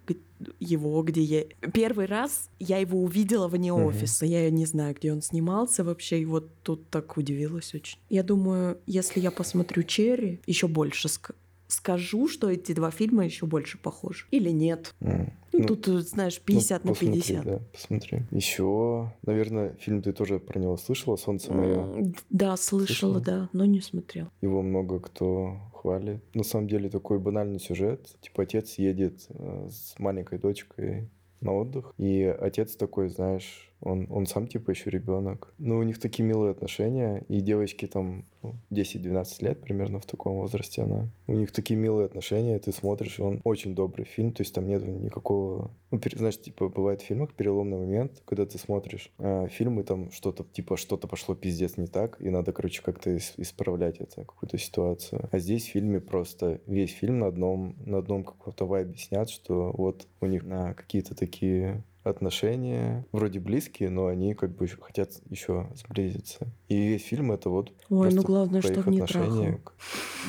его, где я... Первый раз я его увидела вне mm-hmm. офиса. Я не знаю, где он снимался вообще, и вот тут так удивилась очень. Я думаю, если я посмотрю Черри, еще больше ск скажу, что эти два фильма еще больше похожи. Или нет. М. Ну, Ну, тут, э, знаешь, 50 ну, на посмотри, 50. да, посмотри. Еще, наверное, фильм ты тоже про него слышала, «Солнце мое». Да, слышала, Слышала? да, но не смотрел. Его много кто хвалит. На самом деле такой банальный сюжет. Типа отец едет э, с маленькой дочкой на отдых, и отец такой, знаешь, он, он сам типа еще ребенок. Но у них такие милые отношения, и девочки там ну, 10-12 лет примерно в таком возрасте она. У них такие милые отношения, ты смотришь, он очень добрый фильм, то есть там нет никакого... Ну, знаешь, типа бывает в фильмах переломный момент, когда ты смотришь фильм, и там что-то, типа, что-то пошло пиздец не так, и надо, короче, как-то ис- исправлять это, какую-то ситуацию. А здесь в фильме просто весь фильм на одном, на одном каком-то вайбе снят, что вот у них а, какие-то такие отношения, вроде близкие, но они как бы хотят еще сблизиться. И весь фильм это вот Ой, ну главное, про их не отношения. трахал.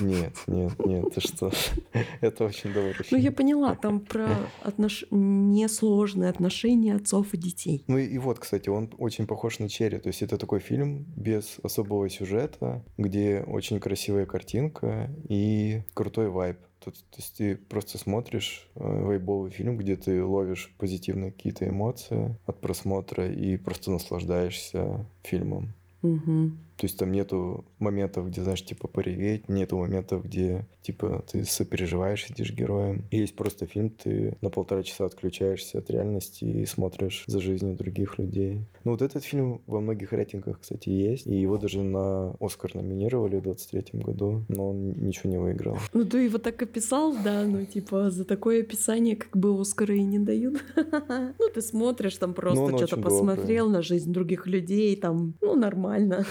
Нет, нет, нет, ты что? [laughs] Это очень добрый Ну, я фильм. поняла, там про отнош... несложные отношения отцов и детей. Ну и, и вот, кстати, он очень похож на Черри. То есть это такой фильм без особого сюжета, где очень красивая картинка и крутой вайб. То, то есть ты просто смотришь э, вайбовый фильм, где ты ловишь позитивные какие-то эмоции от просмотра и просто наслаждаешься фильмом. Мгм. То есть там нету моментов, где, знаешь, типа пореветь, нету моментов, где, типа, ты сопереживаешь, сидишь героем. Есть просто фильм, ты на полтора часа отключаешься от реальности и смотришь за жизнью других людей. Ну вот этот фильм во многих рейтингах, кстати, есть, и его даже на Оскар номинировали в 23 году, но он ничего не выиграл. Ну, ты его так описал, да, ну, типа, за такое описание как бы Оскары и не дают. [laughs] Ну, ты смотришь там просто, он что-то посмотрел на жизнь других людей, там, ну, нормально.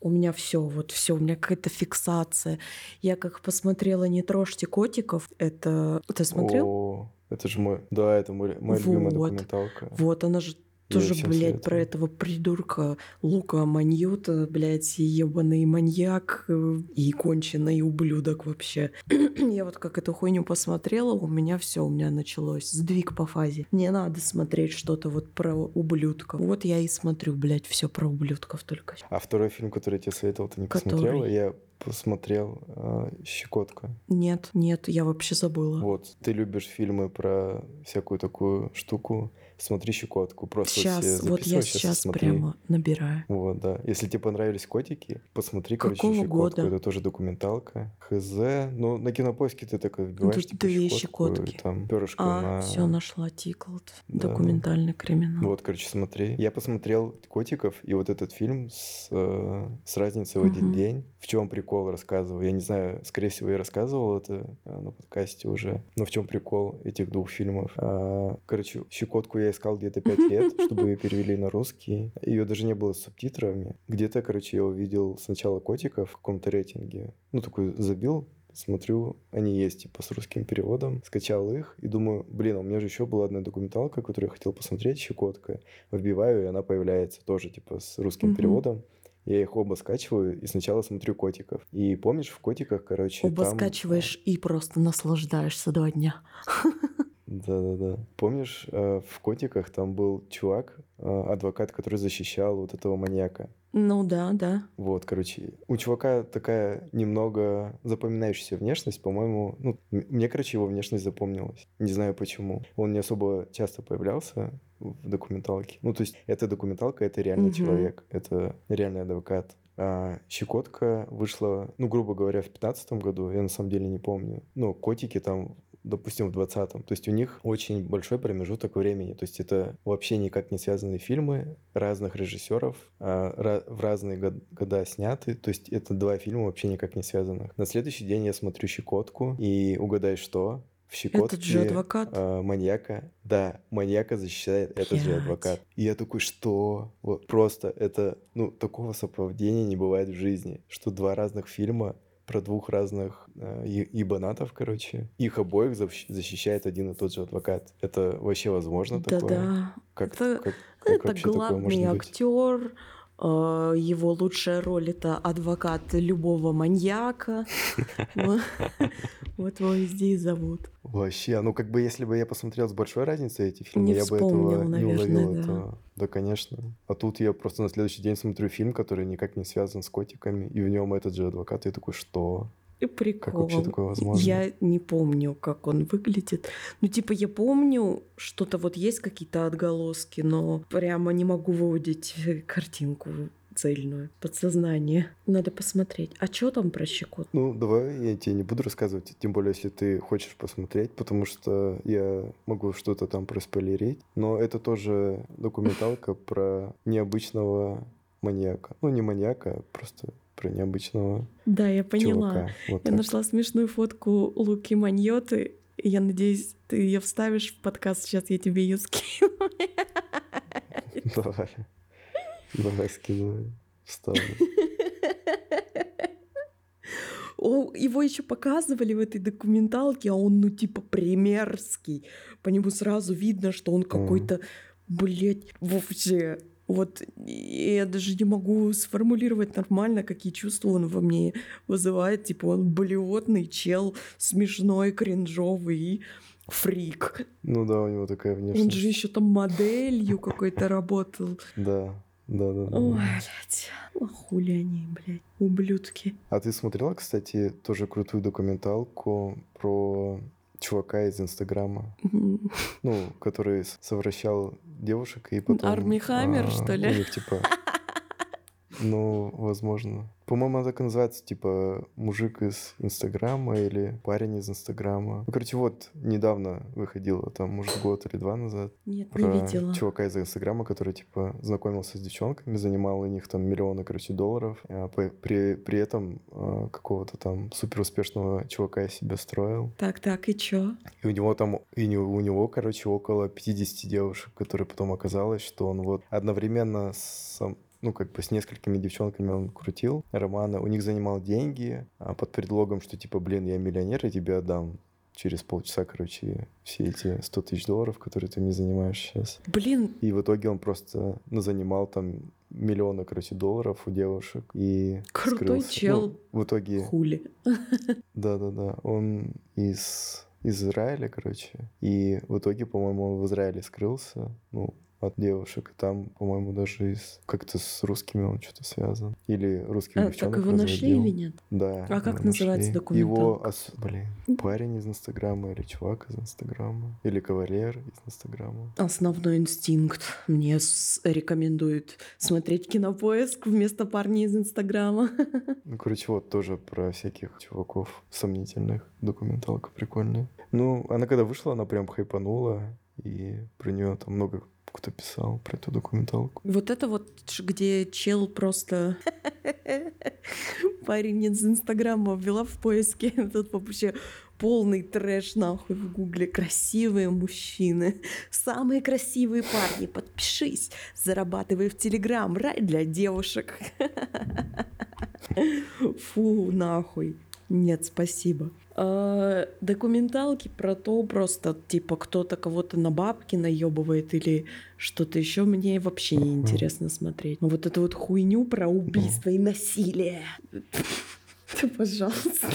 У меня все, вот все, у меня какая-то фиксация. Я как посмотрела «Не трожьте котиков», это... Ты смотрел? О, это же мой... Да, это мой, моя любимая Вот. документалка. Вот, она же тоже, всем блядь, про советую. этого придурка Лука Маньюта, блядь, ебаный маньяк э, и конченый ублюдок вообще. [clears throat] Я вот как эту хуйню посмотрела, у меня все, у меня началось сдвиг по фазе. Мне надо смотреть что-то вот про ублюдков. Вот я и смотрю, блядь, все про ублюдков только. А второй фильм, который я тебе советовал, ты не Который? посмотрела? Я посмотрел э, «Щекотка». Нет, нет, я вообще забыла. Вот, ты любишь фильмы про всякую такую штуку, смотри «Щекотку». Просто сейчас, вот я записывай, сейчас смотри. прямо набираю. Вот, да. Если тебе понравились котики, посмотри, короче, Какого «Щекотку». года? Это тоже документалка. Хз. Ну, на кинопоиске ты так вбиваешь, Тут типа, две «Щекотку», «Щекотки». там перышко А, на... все нашла Тиклд. Да, да. Документальный криминал. Вот, короче, смотри. Я посмотрел «Котиков» и вот этот фильм с, э, с разницей в один Мгм. день. В чем прикол рассказывал? Я не знаю, скорее всего, я рассказывал это э, на подкасте уже. Но в чем прикол этих двух фильмов? А, короче, «Щекотку» я искал где-то пять [laughs] лет, чтобы ее перевели на русский. Ее даже не было с субтитрами. Где-то, короче, я увидел сначала «Котиков» в каком-то рейтинге. Ну, такой забил, Смотрю, они есть, типа, с русским переводом. Скачал их и думаю, блин, а у меня же еще была одна документалка, которую я хотел посмотреть, «Щекотка». Вбиваю, и она появляется тоже, типа, с русским Мгм. переводом. Я их оба скачиваю и сначала смотрю «Котиков». И помнишь, в «Котиках», короче, Оба там... скачиваешь и просто наслаждаешься два дня. [laughs] Да-да-да. Помнишь, э, в «Котиках» там был чувак, э, адвокат, который защищал вот этого маньяка. Ну да, да. Вот, короче, у чувака такая немного запоминающаяся внешность, по-моему, ну, мне, короче, его внешность запомнилась. Не знаю почему. Он не особо часто появлялся в документалке. Ну, то есть, эта документалка — это реальный Мгм. человек, это реальный адвокат. А «Щекотка» вышла, ну, грубо говоря, в 15 году, я на самом деле не помню. Ну, «Котики» там допустим, в 20-м. То есть у них очень большой промежуток времени. То есть это вообще никак не связанные фильмы разных режиссеров, а, в разные год- года сняты. То есть это два фильма вообще никак не связанных. На следующий день я смотрю «Щекотку», и угадай что? В «Щекотке» Этот же адвокат. а, маньяка, да, маньяка защищает этот же адвокат. И я такой, что? Вот просто это, ну, такого совпадения не бывает в жизни, что два разных фильма про двух разных э, ебанатов, короче. Их обоих защ- защищает один и тот же адвокат. Это вообще возможно такое? Да-да. Как, Это- как, как Это главный может быть? Э, Его лучшая роль это адвокат любого маньяка. [laughs] Вот его везде и зовут. Вообще, ну как бы если бы я посмотрел с большой разницей эти фильмы, Не я бы этого не уловил да. этого. Да, конечно. А тут я просто на следующий день смотрю фильм, который никак не связан с котиками, и в нем этот же адвокат, и я такой, что? Прикол. Как вообще такое возможно? Я не помню, как он выглядит. Ну, типа, я помню, что-то вот есть какие-то отголоски, но прямо не могу выводить картинку цельную, подсознание. Надо посмотреть. А что там про щекот? Ну, давай я тебе не буду рассказывать, тем более, если ты хочешь посмотреть, потому что я могу что-то там проспойлерить. Но это тоже документалка про необычного маньяка. Ну, не маньяка, а просто про необычного Да, я поняла. чувака. Вот Я так. нашла смешную фотку Луки Маньоты. и Я надеюсь, ты ее вставишь в подкаст. Сейчас я тебе ее скину. [laughs] Давай. Давай скидывай. Вставлю. О, его еще показывали в этой документалке, а он, ну, типа, примерский. По нему сразу видно, что он какой-то, блядь, вообще. Вот и я даже не могу сформулировать нормально, какие чувства он во мне вызывает. Типа он блевотный чел, смешной, кринжовый фрик. Ну да, у него такая Он внешность. же еще там моделью какой-то работал. Да, да, да, да. Ой, блядь, ну хули они, блядь, ублюдки. А ты смотрела, кстати, тоже крутую документалку про чувака из Инстаграма, ну, который совращал девушек и потом... Арми Хаммер, а, что ли? У них, типа... [laughs] Ну, возможно. По-моему, она так и называется, типа, мужик из Инстаграма или парень из Инстаграма. Ну, короче, вот, недавно выходила, там, может, год или два назад, Нет, не про видела. чувака из Инстаграма, который, типа, знакомился с девчонками, занимал у них там миллионы, короче, долларов, а при, при этом а, какого-то там суперуспешного чувака из себя строил. Так, так, и чё? И у него там, и не- у него, короче, около 50 девушек, которые потом оказалось, что он вот одновременно с сам- ну, как бы с несколькими девчонками он крутил романы, у них занимал деньги а под предлогом, что типа, блин, я миллионер, я тебе отдам через полчаса, короче, все эти 100 тысяч долларов, которые ты мне занимаешь сейчас. Блин, И в итоге он просто ну, занимал там миллионы, короче, долларов у девушек и Крутой скрылся. чел. Ну, в итоге хули. [laughs] да-да-да. Он из Израиля, короче. И в итоге, по-моему, он в Израиле скрылся. Ну, от девушек. И там, по-моему, даже из... как-то с русскими он что-то связан. Или русских А, так девчонок его нашли разводил. или нет? Да. А как его называется нашли. документалка? Его, ос- блин, парень из Инстаграма или чувак из Инстаграма. Или кавалер из Инстаграма. Основной инстинкт. Мне с- рекомендуют смотреть кинопоиск вместо парня из Инстаграма. [laughs] Ну, короче, вот тоже про всяких чуваков сомнительных. Документалка прикольная. Ну, она когда вышла, она прям хайпанула. И про нее там много кто писал, про эту документалку. Вот это вот, где чел просто... [laughs] Парень из Инстаграма ввела в поиске. [laughs] Тут вообще полный трэш нахуй в гугле. Красивые мужчины. Самые красивые парни. Подпишись. Зарабатывай в Телеграм. Рай для девушек. [laughs] Фу, нахуй. Нет, спасибо. А, документалки про то просто, типа, кто-то кого-то на бабки наебывает или что-то еще, мне вообще не интересно смотреть. Но вот эту вот хуйню про убийство и насилие. Да, [laughs] Пожалуйста.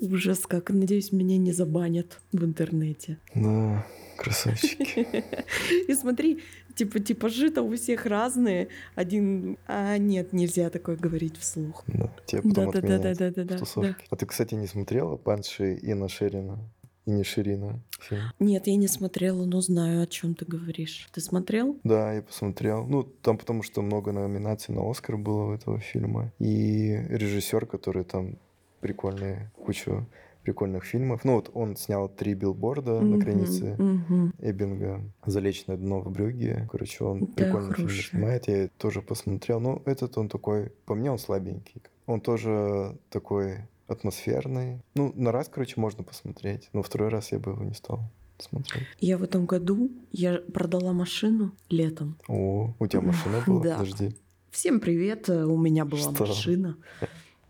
Ужас как. Надеюсь, меня не забанят в интернете. Да, красавчики. [laughs] И смотри, типа, типа жито у всех разные. Один... А нет, нельзя такое говорить вслух. Да, тебя потом отменят Да-да-да-да-да-да. в тусовке. А ты, кстати, не смотрела Банши Инна Шерина? И не Ширина фильм? Нет, я не смотрела, но знаю, о чем ты говоришь. Ты смотрел? Да, я посмотрел. Ну, там потому что много номинаций на Оскар было у этого фильма. И режиссер, который там прикольный, кучу прикольных фильмов. Ну, вот он снял три билборда на Мгм, границе мгм. Эббинга «Залечное дно в Брюгге». Короче, он Да, прикольно фильм снимает. Я тоже посмотрел. Ну, этот он такой... По мне он слабенький. Он тоже такой атмосферный. Ну, на раз, короче, можно посмотреть. Но второй раз я бы его не стал смотреть. Я в этом году я продала машину летом. О, у тебя машина была? [laughs] Да. Подожди. Всем привет, э, у меня была Что? машина.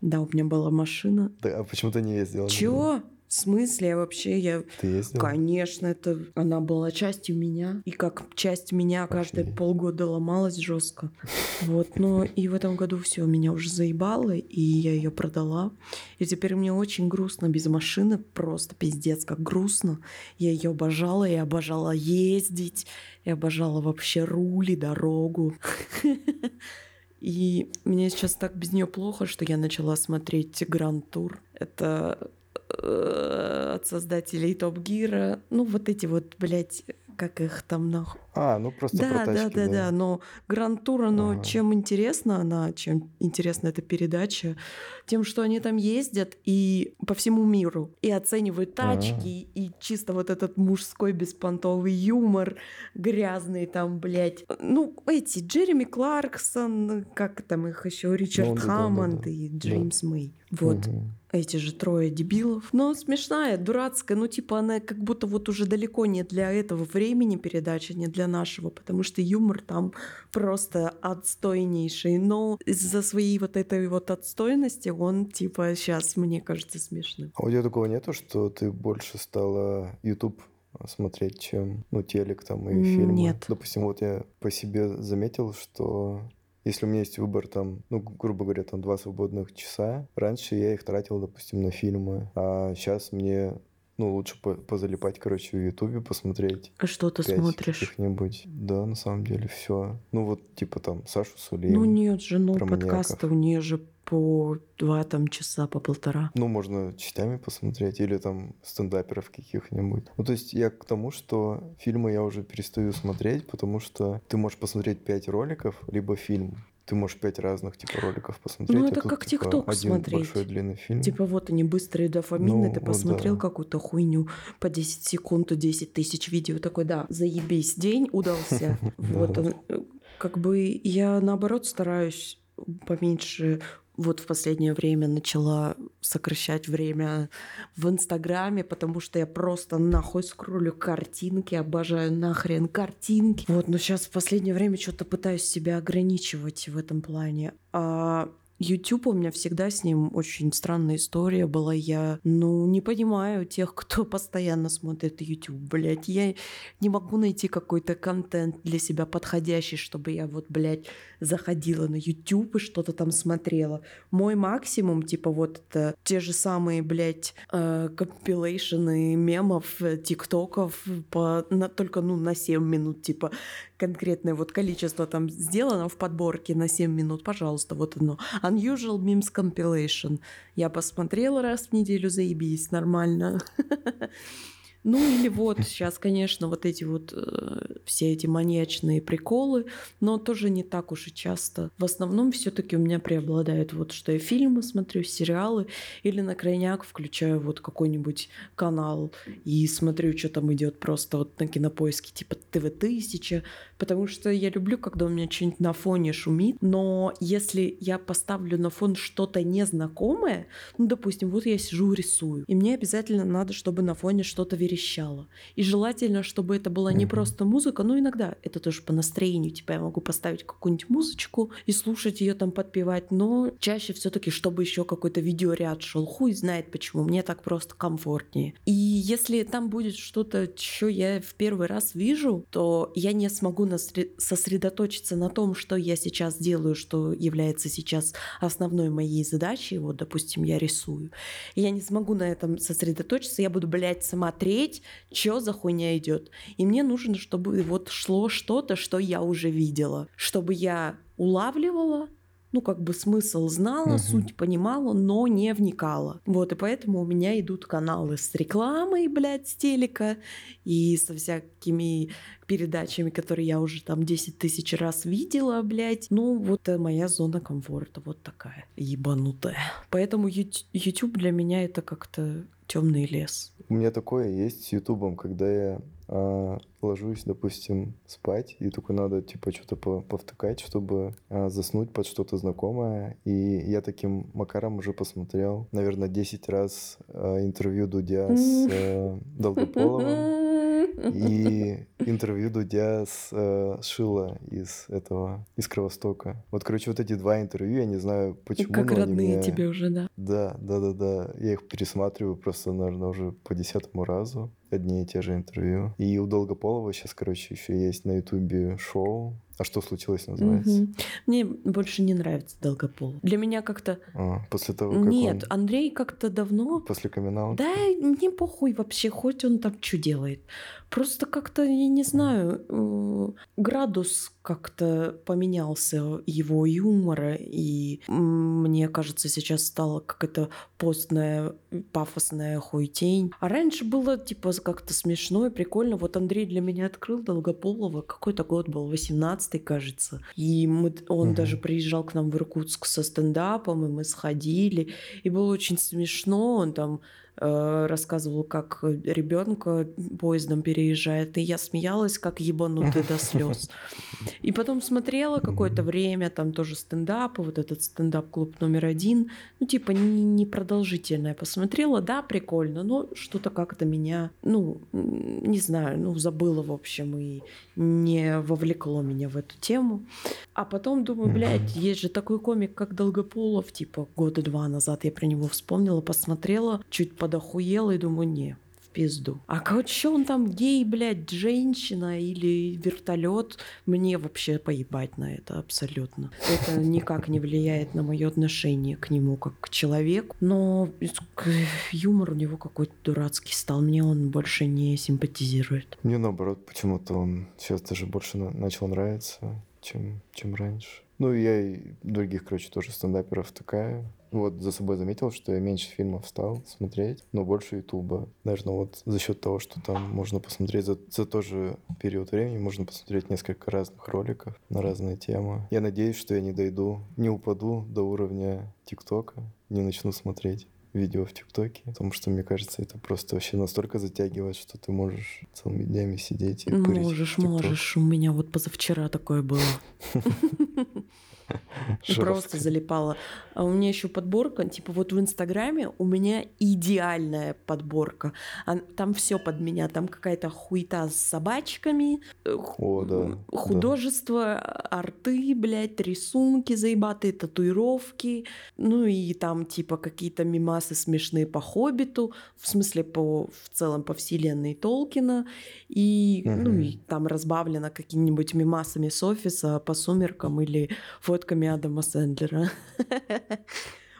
Да, у меня была машина. Да, а почему ты не ездила? Чего? В смысле? Я вообще, я... Ты ездила? Конечно, это она была частью меня. И как часть меня каждые Офигеть. полгода ломалась жестко. Вот, но и в этом году все меня уже заебало, и я ее продала. И теперь мне очень грустно без машины, просто пиздец, как грустно. Я ее обожала, я обожала ездить, я обожала вообще руль и дорогу. [laughs] И мне сейчас так без нее плохо, что я начала смотреть Гранд Тур. Это э, от создателей Топ Гира. Ну, вот эти вот, блядь, как их там нахуй. А, ну просто да, про тачки, да, да, да, но Гранд Тур, но Ага. чем интересна она, чем интересна эта передача, тем, что они там ездят и по всему миру и оценивают А. тачки, и чисто вот этот мужской беспонтовый юмор, грязный там, блядь. Ну, эти, Джереми Кларксон, как там их еще, Ричард Ну, да, да, да, Хаммонд да. и Да. Джеймс Мэй. Вот Мгм. эти же трое дебилов. Но смешная, дурацкая, ну типа она как будто вот уже далеко не для этого времени передача, не для нашего, потому что юмор там просто отстойнейший. Но из-за своей вот этой вот отстойности он типа сейчас мне кажется смешным. А у тебя такого нету, что ты больше стала YouTube смотреть, чем ну, телек там и фильмы? нет. Допустим, вот я по себе заметил, что если у меня есть выбор там, ну, грубо говоря, там два свободных часа, раньше я их тратил, допустим, на фильмы, а сейчас мне ну, лучше по- позалипать, короче, в Ютубе, посмотреть А что ты смотришь? каких-нибудь. Да, на самом деле, все. Ну, вот, типа там, Сашу Сулейм. Ну нет же, ну у нее же по два там часа, по полтора. Ну, можно частями посмотреть, или там стендаперов каких-нибудь. Ну, то есть я к тому, что фильмы я уже перестаю смотреть, потому что ты можешь посмотреть пять роликов, либо фильм. Ты можешь пять разных типа роликов посмотреть. Ну, а это тут, как типа, ТикТок один смотреть. большой длинный фильм. Типа вот они быстрые дофамины, Ну, ты вот посмотрел да. какую-то хуйню по 10 секунд, 10 тысяч видео, такой, да, заебись, день удался. [laughs] Вот, э, как бы я наоборот стараюсь поменьше вот в последнее время начала сокращать время в Инстаграме, потому что я просто нахуй скроллю картинки, обожаю нахрен картинки. Вот, но сейчас в последнее время что-то пытаюсь себя ограничивать в этом плане. А YouTube у меня всегда с ним очень странная история была. Я, ну, не понимаю тех, кто [laughs] постоянно смотрит YouTube, блядь. Я не могу найти какой-то контент для себя подходящий, чтобы я вот, блядь, заходила на YouTube и что-то там смотрела. Мой максимум, типа, вот это те же самые, блядь, э, компилейшены мемов, э, тиктоков по, на, только, ну, на 7 минут, типа, конкретное вот количество там сделано в подборке на 7 минут, пожалуйста, вот оно. Unusual Memes Compilation. Я посмотрела раз в неделю, заебись, нормально. [laughs] Ну или вот сейчас, конечно, вот эти вот э, все эти маньячные приколы, но тоже не так уж и часто. В основном все-таки у меня преобладает вот, что я фильмы смотрю, сериалы, или на крайняк включаю вот какой-нибудь канал и смотрю, что там идет просто вот на кинопоиске, типа ТВ-1000, потому что я люблю, когда у меня что-нибудь на фоне шумит, но если я поставлю на фон что-то незнакомое, ну, допустим, вот я сижу рисую, и мне обязательно надо, чтобы на фоне что-то верещало. И желательно, чтобы это была не просто музыка, но иногда это тоже по настроению. Типа я могу поставить какую-нибудь музычку и слушать ее там подпевать, но чаще все-таки, чтобы еще какой-то видеоряд шел. Хуй знает почему. Мне так просто комфортнее. И если там будет что-то, что я в первый раз вижу, то я не смогу насре- сосредоточиться на том, что я сейчас делаю, что является сейчас основной моей задачей. Вот, допустим, я рисую. Я не смогу на этом сосредоточиться. Я буду, блядь, смотреть, что за хуйня идет. И мне нужно, чтобы вот шло что-то, что я уже видела. Чтобы я улавливала, ну, как бы смысл знала, Мгм. суть понимала, но не вникала. Вот, и поэтому у меня идут каналы с рекламой, блядь, с телека и со всякими передачами, которые я уже там 10 тысяч раз видела, блядь. Ну, вот э, моя зона комфорта вот такая, ебанутая. Поэтому YouTube для меня это как-то темный лес. У меня такое есть с Ютубом, когда я а, ложусь, допустим, спать, и только надо, типа, что-то по- повтыкать, чтобы а, заснуть под что-то знакомое. И я таким макаром уже посмотрел, наверное, 10 раз а, интервью Дудя с э, [laughs] Долгополовым и интервью Дудя с э, Шила из этого, из Кровостока. Вот, короче, вот эти два интервью, я не знаю, почему, как родные меня- тебе уже, да. да, да, да, да. Я их пересматриваю просто, наверное, уже по десятому разу. Одни и те же интервью. И у Долгополова сейчас, короче, еще есть на Ютубе шоу. А что случилось, называется? Мгм. Мне больше не нравится Долгополов. Для меня как-то... А, после того, как Нет, он... Андрей как-то давно... После камин Да, мне похуй вообще, хоть он там что делает. Просто как-то, я не знаю, э, градус как-то поменялся его юмор, и мне кажется, сейчас стало какая-то постная, пафосная хуйтень. А раньше было, типа, как-то смешно и прикольно. Вот Андрей для меня открыл Долгополова. Какой-то год был, 18-й, кажется. И мы, он угу. даже приезжал к нам в Иркутск со стендапом, и мы сходили. И было очень смешно. Он там Э, рассказывал, как ребенка поездом переезжает, и я смеялась, как ебанутый до слез. И потом смотрела какое-то время, там тоже стендап, вот этот стендап-клуб номер один, ну, типа, непродолжительное. Посмотрела, да, прикольно, но что-то как-то меня, ну, не знаю, ну, забыла, в общем, и не вовлекло меня в эту тему. А потом думаю, блядь, есть же такой комик, как Долгополов, типа, года два назад я про него вспомнила, посмотрела, чуть подохуела и думаю, не, в пизду. А что он там гей, блядь, женщина или вертолет, мне вообще поебать на это абсолютно. Это никак не влияет на мое отношение к нему как к человеку. Но юмор у него какой-то дурацкий стал. Мне он больше не симпатизирует. Мне наоборот, почему-то он сейчас даже больше начал нравиться, чем, чем раньше. Ну, я и других, короче, тоже стендаперов такая. Вот за собой заметил, что я меньше фильмов стал смотреть, но больше Ютуба. Наверное, вот за счет того, что там можно посмотреть за, за тот же период времени, можно посмотреть несколько разных роликов на разные темы. Я надеюсь, что я не дойду, не упаду до уровня ТикТока, не начну смотреть видео в ТикТоке, потому что, мне кажется, это просто вообще настолько затягивает, что ты можешь целыми днями сидеть и Можешь, можешь. У меня вот позавчера такое было. [laughs] [laughs] Просто залипала. А у меня еще подборка, типа вот в Инстаграме у меня идеальная подборка. Там все под меня, там какая-то хуета с собачками, э, О, да, художество, да. арты, блядь, рисунки заебатые, татуировки, ну и там типа какие-то мимасы смешные по Хоббиту, в смысле по в целом по вселенной Толкина, и угу. ну и там разбавлено какими-нибудь мимасами с офиса по сумеркам или фотками Адама Сэндлера. [laughs]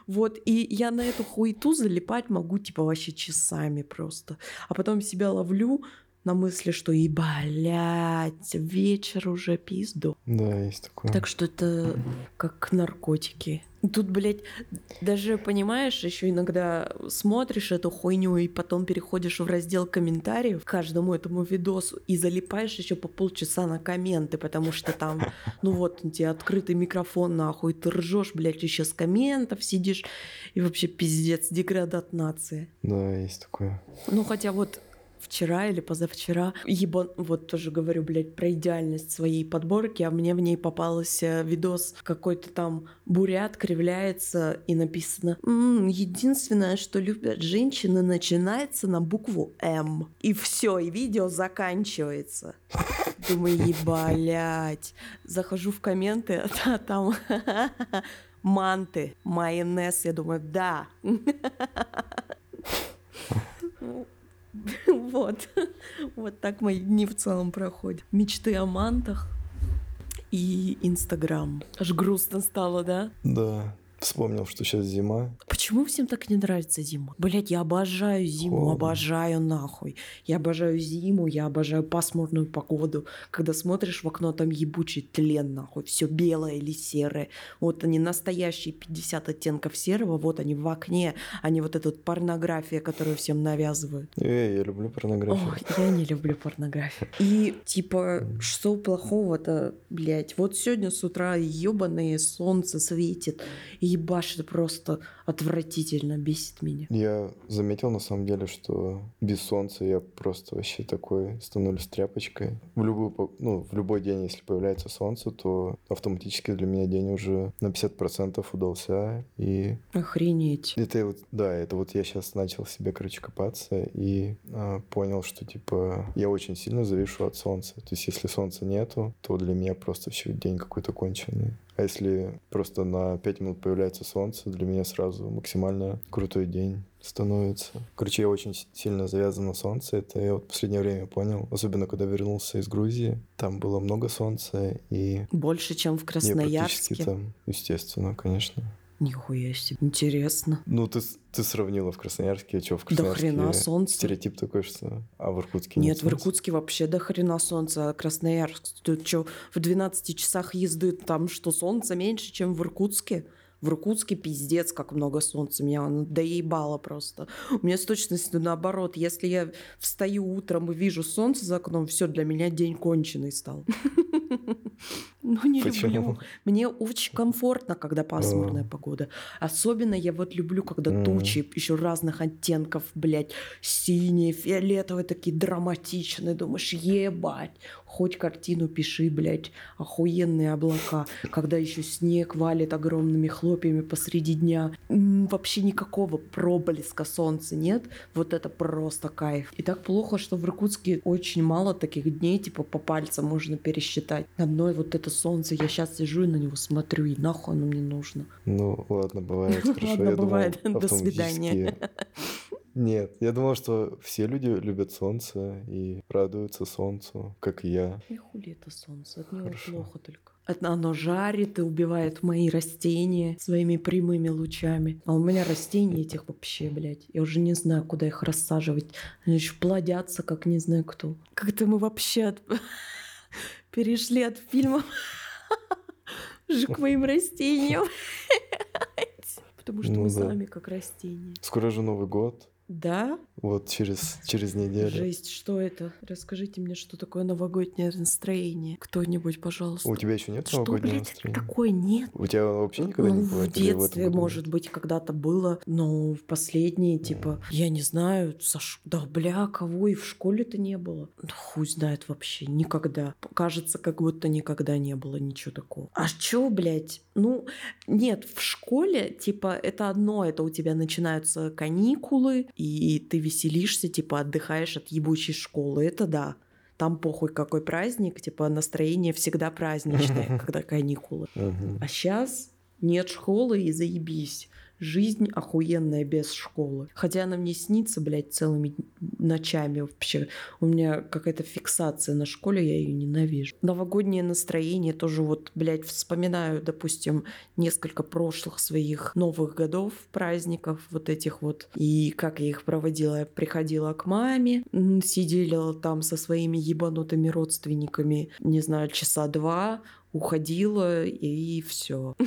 Вот, и я на эту хуету залипать могу, типа, вообще часами просто. А потом себя ловлю на мысли, что и, блядь, вечер уже пизду. Да, есть такое. Так что это как наркотики. Тут, блядь, даже, понимаешь, еще иногда смотришь эту хуйню и потом переходишь в раздел комментариев к каждому этому видосу и залипаешь еще по полчаса на комменты, потому что там, ну вот, у тебя открытый микрофон, нахуй, ты ржешь, блядь, еще с комментов сидишь, и вообще пиздец, деградат нации. Да, есть такое. Ну, хотя вот вчера или позавчера, ебан, вот тоже говорю, блядь, про идеальность своей подборки, а мне в ней попался видос какой-то там бурят кривляется и написано «М-м, единственное, что любят женщины, начинается на букву М. И все, и видео заканчивается. Думаю, ебалять. Захожу в комменты, [laughs] а там [laughs] манты, майонез. Я думаю, да. [laughs] [laughs] Вот. Вот так мои дни в целом проходят. Мечты о мантах и Инстаграм. Аж грустно стало, да? Да. Вспомнил, что сейчас зима. Почему всем так не нравится зима? Блять, я обожаю зиму, Холодно. обожаю нахуй. Я обожаю зиму, я обожаю пасмурную погоду. Когда смотришь в окно, там ебучий тлен нахуй. Все белое или серое. Вот они настоящие 50 оттенков серого, вот они в окне, не вот эта порнография, которую всем навязывают. Эй, я люблю порнографию. Ох, я не люблю порнографию. И типа, что плохого-то, блять? Вот сегодня с утра ебаное солнце светит. И ебашит просто отвратительно, бесит меня. Я заметил на самом деле, что без солнца я просто вообще такой становлюсь тряпочкой. В, любую, ну, в любой день, если появляется солнце, то автоматически для меня день уже на 50% удался. И... Охренеть. Это вот, да, это вот я сейчас начал себе, короче, копаться и э, понял, что, типа, я очень сильно завишу от солнца. То есть, если солнца нету, то для меня просто все день какой-то конченый. А если просто на 5 минут появляется солнце, для меня сразу максимально крутой день становится. Короче, я очень сильно завязан на солнце. Это я вот в последнее время понял. Особенно, когда вернулся из Грузии. Там было много солнца и... Больше, чем в Красноярске? Я там, естественно, конечно. Нихуя себе, интересно. Ну, ты, ты сравнила в Красноярске, что в До Красноярске хрена солнце. стереотип такой, что... А в Иркутске Нет, в солнца? Иркутске вообще до хрена солнца, а Красноярск, тут что, в 12 часах езды там что, солнца меньше, чем в Иркутске? В Иркутске пиздец, как много солнца. Меня оно доебало просто. У меня с точностью наоборот. Если я встаю утром и вижу солнце за окном, все для меня день конченый стал. [laughs] Ну, не люблю. Почему? Мне очень комфортно, когда пасмурная А. погода. Особенно я вот люблю, когда тучи еще разных оттенков, блядь, синие, фиолетовые, такие драматичные. Думаешь, ебать, хоть картину пиши, блядь, охуенные облака. Когда еще снег валит огромными хлопьями посреди дня. Вообще никакого проблеска солнца нет. Вот это просто кайф. И так плохо, что в Иркутске очень мало таких дней, типа по пальцам можно пересчитать. Одной вот это солнце, я сейчас сижу и на него смотрю, и нахуй оно мне нужно. Ну, ладно, бывает. [laughs] Хорошо, Ладно, я думал, бывает. [laughs] До свидания. Нет, я думал, что все люди любят солнце и радуются солнцу, как и я. И хули это солнце, от него Хорошо. плохо только. Оно жарит и убивает мои растения своими прямыми лучами. А у меня растений этих вообще, блядь. Я уже не знаю, куда их рассаживать. Они еще плодятся, как не знаю кто. Как-то мы вообще от- [laughs] перешли от фильмов уже [laughs] к моим растениям. Потому что Ну мы да. сами как растения. Скоро же Новый год. Да? Вот через, через неделю. Жесть, что это? Расскажите мне, что такое новогоднее настроение. Кто-нибудь, пожалуйста. У тебя еще нет Что, новогоднего блядь, настроения? такое нет? У тебя вообще никогда ну, не в или этом детстве, году может быть, когда-то было, но в последние, типа, я не знаю, со ш- да, бля, кого и в школе-то не было. Да хуй знает вообще, никогда. Кажется, как будто никогда не было ничего такого. А чё, блядь? Ну, нет, в школе, типа, это одно, это у тебя начинаются каникулы, и ты веселишься, типа, отдыхаешь от ебучей школы, это да. Там похуй какой праздник, типа настроение всегда праздничное, [laughs] когда каникулы. А сейчас нет школы и заебись. Жизнь охуенная без школы. Хотя она мне снится, блядь, целыми ночами вообще. У меня какая-то фиксация на школе, я ее ненавижу. Новогоднее настроение тоже вот, блядь, вспоминаю, допустим, несколько прошлых своих новых годов, праздников вот этих вот. И как я их проводила. Я приходила к маме, сидела там со своими ебанутыми родственниками, не знаю, часа два, уходила и все. [laughs]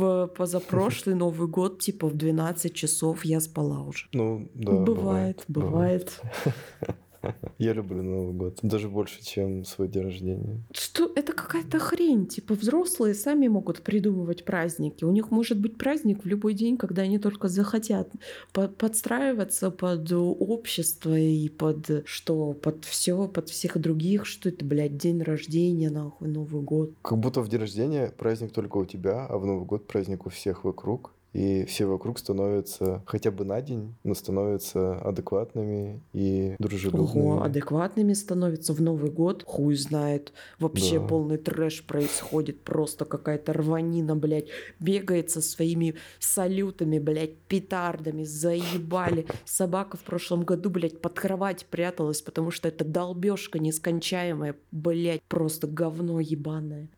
В позапрошлый Новый год, типа в 12 часов я спала уже. Ну, да, бывает, бывает. [laughs] [laughs] Я люблю Новый год. Даже больше, чем свой день рождения. Что это какая-то хрень? Типа взрослые сами могут придумывать праздники. У них может быть праздник в любой день, когда они только захотят По- подстраиваться под общество и под что, под все, под всех других. Что это, блядь, день рождения, нахуй, Новый год. Как будто в день рождения праздник только у тебя, а в Новый год праздник у всех вокруг. И все вокруг становятся хотя бы на день, но становятся адекватными и дружелюбными. Ого, адекватными становятся в Новый год, хуй знает. Вообще Да. полный трэш происходит, просто какая-то рванина, блядь. Бегает со своими салютами, блядь, петардами, заебали. Собака в прошлом году, блядь, под кровать пряталась, потому что это долбежка нескончаемая, блядь, просто говно ебаное.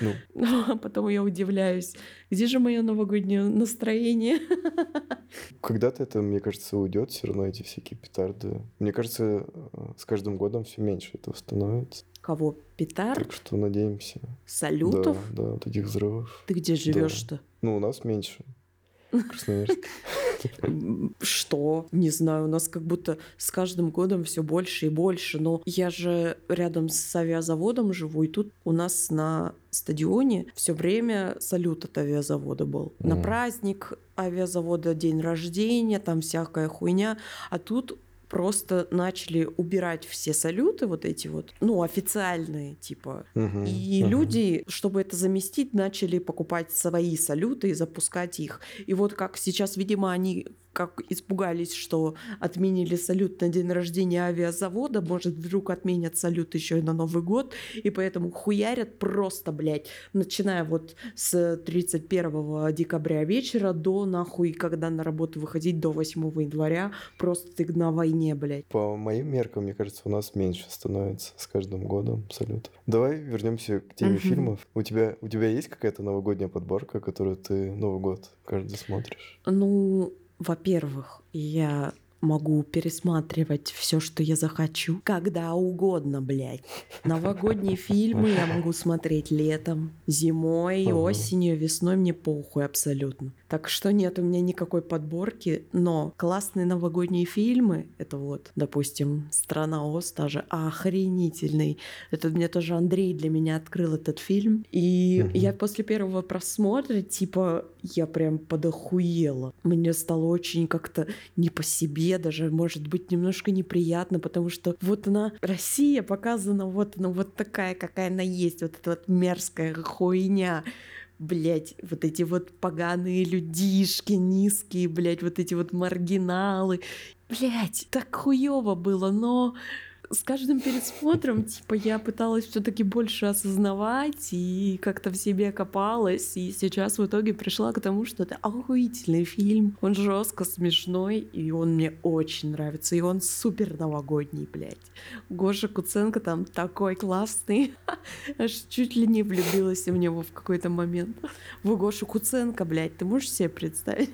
[laughs] Ну, А потом я удивляюсь, где же мое новогоднее настроение? [laughs] когда-то это, мне кажется, уйдет все равно эти всякие петарды. Мне кажется, э, с каждым годом все меньше этого становится. Кого? Петард? Так что надеемся. Салютов? Да, да, этих взрывов. Ты где живешь-то? Ну, у нас меньше. [laughs] М, Что? Не знаю, у нас как будто с каждым годом все больше и больше. Но я же рядом с авиазаводом живу, и тут у нас на стадионе все время салют от авиазавода был. На Мгм. праздник авиазавода день рождения, там всякая хуйня. А тут просто начали убирать все салюты вот эти вот, ну, официальные, типа. Мгм, И мгм. люди, чтобы это заместить, начали покупать свои салюты и запускать их. И вот как сейчас, видимо, они как испугались, что отменили салют на день рождения авиазавода, может, вдруг отменят салют еще и на Новый год, и поэтому хуярят просто, блядь, начиная вот с 31 декабря вечера до нахуй, когда на работу выходить до 8 января, просто ты на войне, блядь. По моим меркам, мне кажется, у нас меньше становится с каждым годом салютов. Давай вернемся к теме Мгм. фильмов. У тебя, у тебя есть какая-то новогодняя подборка, которую ты Новый год каждый смотришь? Ну, во-первых, я могу пересматривать все, что я захочу, когда угодно, блядь. Новогодние фильмы я могу смотреть летом, зимой, осенью, весной, мне похуй абсолютно. Так что нет у меня никакой подборки, но классные новогодние фильмы, это вот, допустим, «Страна Оз» даже охренительный. Это мне тоже Андрей для меня открыл этот фильм. И Мгм. я после первого просмотра, типа, я прям подохуела. Мне стало очень как-то не по себе, даже, может быть, немножко неприятно, потому что вот она, Россия показана вот она вот такая, какая она есть, вот эта вот мерзкая хуйня. Блять, вот эти вот поганые людишки низкие, блять, вот эти вот маргиналы. Блять, так хуево было, но с каждым пересмотром, типа, я пыталась все-таки больше осознавать и как-то в себе копалась. И сейчас в итоге пришла к тому, что это охуительный фильм. Он жестко смешной, и он мне очень нравится. И он супер новогодний, блядь. Гоша Куценко там такой классный. [laughs] Аж чуть ли не влюбилась в него в какой-то момент. В Гошу Куценко, блядь, ты можешь себе представить?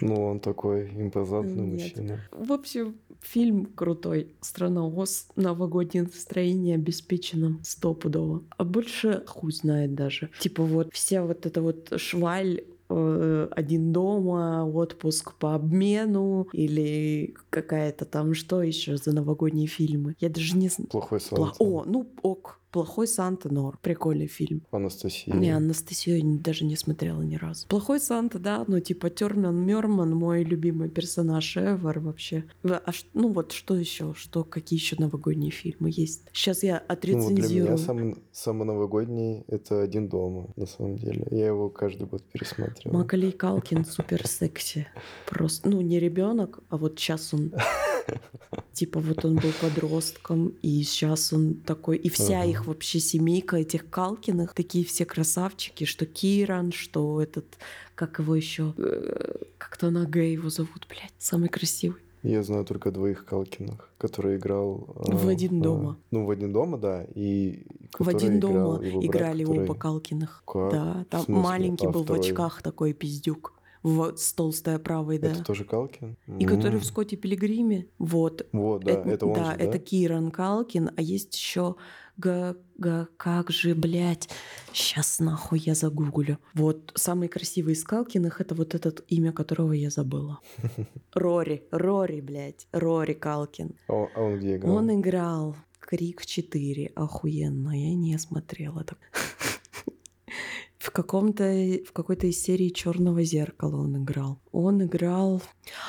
Ну, он такой импозантный Нет. мужчина. В общем, фильм крутой. «Страна Оз». Новогоднее настроение обеспечено стопудово. А больше хуй знает даже. Типа вот вся вот эта вот шваль э, один дома, отпуск по обмену или какая-то там что еще за новогодние фильмы. Я даже не знаю. Плохой Санта. О, ну ок. Плохой Санта Нор. Прикольный фильм. Анастасия. Не, Анастасию я даже не смотрела ни разу. Плохой Санта, да, ну типа Терман Мерман, мой любимый персонаж ever вообще. А ну вот что еще, что какие еще новогодние фильмы есть? Сейчас я Ну, вот для отрецензирую. меня самый, самый новогодний — это «Один дома», на самом деле. Я его каждый год пересматриваю. Макалей Калкин супер секси. Просто, ну, не ребенок, а вот сейчас он [laughs] типа вот он был подростком, и сейчас он такой, и вся их вообще семейка этих Калкиных, такие все красавчики, что Киран, что этот, как его еще, как-то Нага его зовут, блядь, самый красивый. Я знаю только двоих Калкиных, который играл... а, В «Один а, дома». ну, в «Один дома», да. И В один играл дома брат, играли который- оба Калкиных. Как? Да, В там маленький А был в второй? очках такой пиздюк. В, с толстой оправой, да. Это тоже Калкин? И который М. в Скотте Пилигриме. Вот. Вот, да, это, он да, же, да? это Киран Калкин, а есть еще Га, га, как же, блядь, сейчас нахуй я загуглю. Вот самый красивый из Калкиных это вот этот имя, которого я забыла. [laughs] Рори, Рори, блядь, Рори Калкин. А он, а он где играл? Он играл Крик 4, охуенно, я не смотрела так. В каком-то, в какой-то из серии Черного зеркала он играл. Он играл...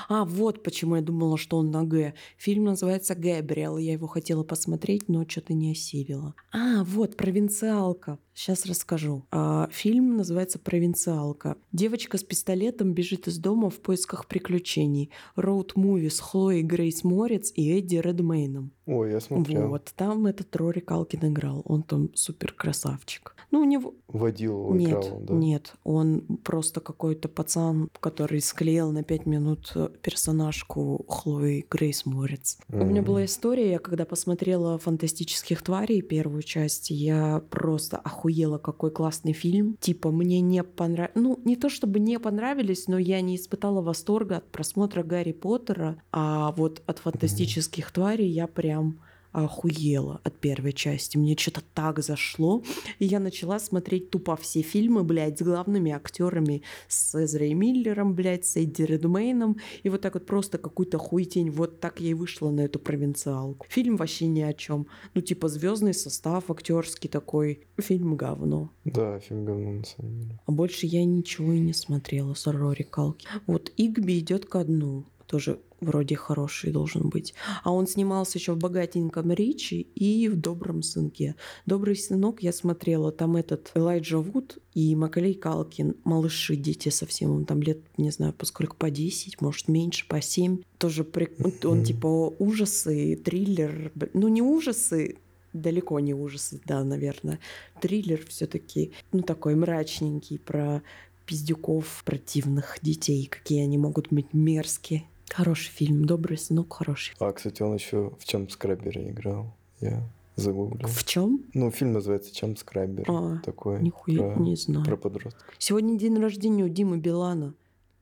А, вот почему я думала, что он на Г. Фильм называется «Гэбриэл». Я его хотела посмотреть, но что-то не осилила. А, вот, «Провинциалка». Сейчас расскажу. А, фильм называется «Провинциалка». Девочка с пистолетом бежит из дома в поисках приключений. Роуд-муви с Хлоей Грейс Морец и Эдди Редмейном. Ой, я смотрел. Вот, там этот Рори Калкин играл. Он там супер красавчик. Ну, у него... Водил его Нет, играл, да? нет, он просто какой-то пацан, который склеил на пять минут э, персонажку Хлои Грейс Морец. У меня была история, я когда посмотрела «Фантастических тварей» первую часть, я просто охуела, какой классный фильм. Типа, мне не понравилось... Ну, не то чтобы не понравились, но я не испытала восторга от просмотра Гарри Поттера, а вот от «Фантастических тварей» я прям охуела от первой части. Мне что-то так зашло. И я начала смотреть тупо все фильмы, блядь, с главными актерами, с Эзрой Миллером, блядь, с Эдди Редмейном. И вот так вот просто какую-то хуетень. Вот так я и вышла на эту провинциалку. Фильм вообще ни о чем. Ну, типа, звездный состав актерский такой. Фильм говно. Да, фильм говно, на самом деле. А больше я ничего и не смотрела с Рори Калки. Вот Игби идет ко дну. тоже вроде хороший должен быть. А он снимался еще в «Богатеньком Ричи» и в «Добром сынке». «Добрый сынок» я смотрела, там этот Элайджа Вуд и Макалей Калкин, малыши, дети совсем, он там лет, не знаю, поскольку по 10, может, меньше, по 7. Тоже при... он типа ужасы, триллер, ну не ужасы, далеко не ужасы, да, наверное. Триллер все-таки, ну, такой мрачненький про пиздюков, противных детей, какие они могут быть мерзкие. Хороший фильм, добрый сынок, хороший. А, кстати, он еще в чем скраббере играл? Я загуглил. В чем? Ну, фильм называется Чем скраббер. А, Такой. Нихуя про, не знаю. Про подростка. Сегодня день рождения у Димы Билана.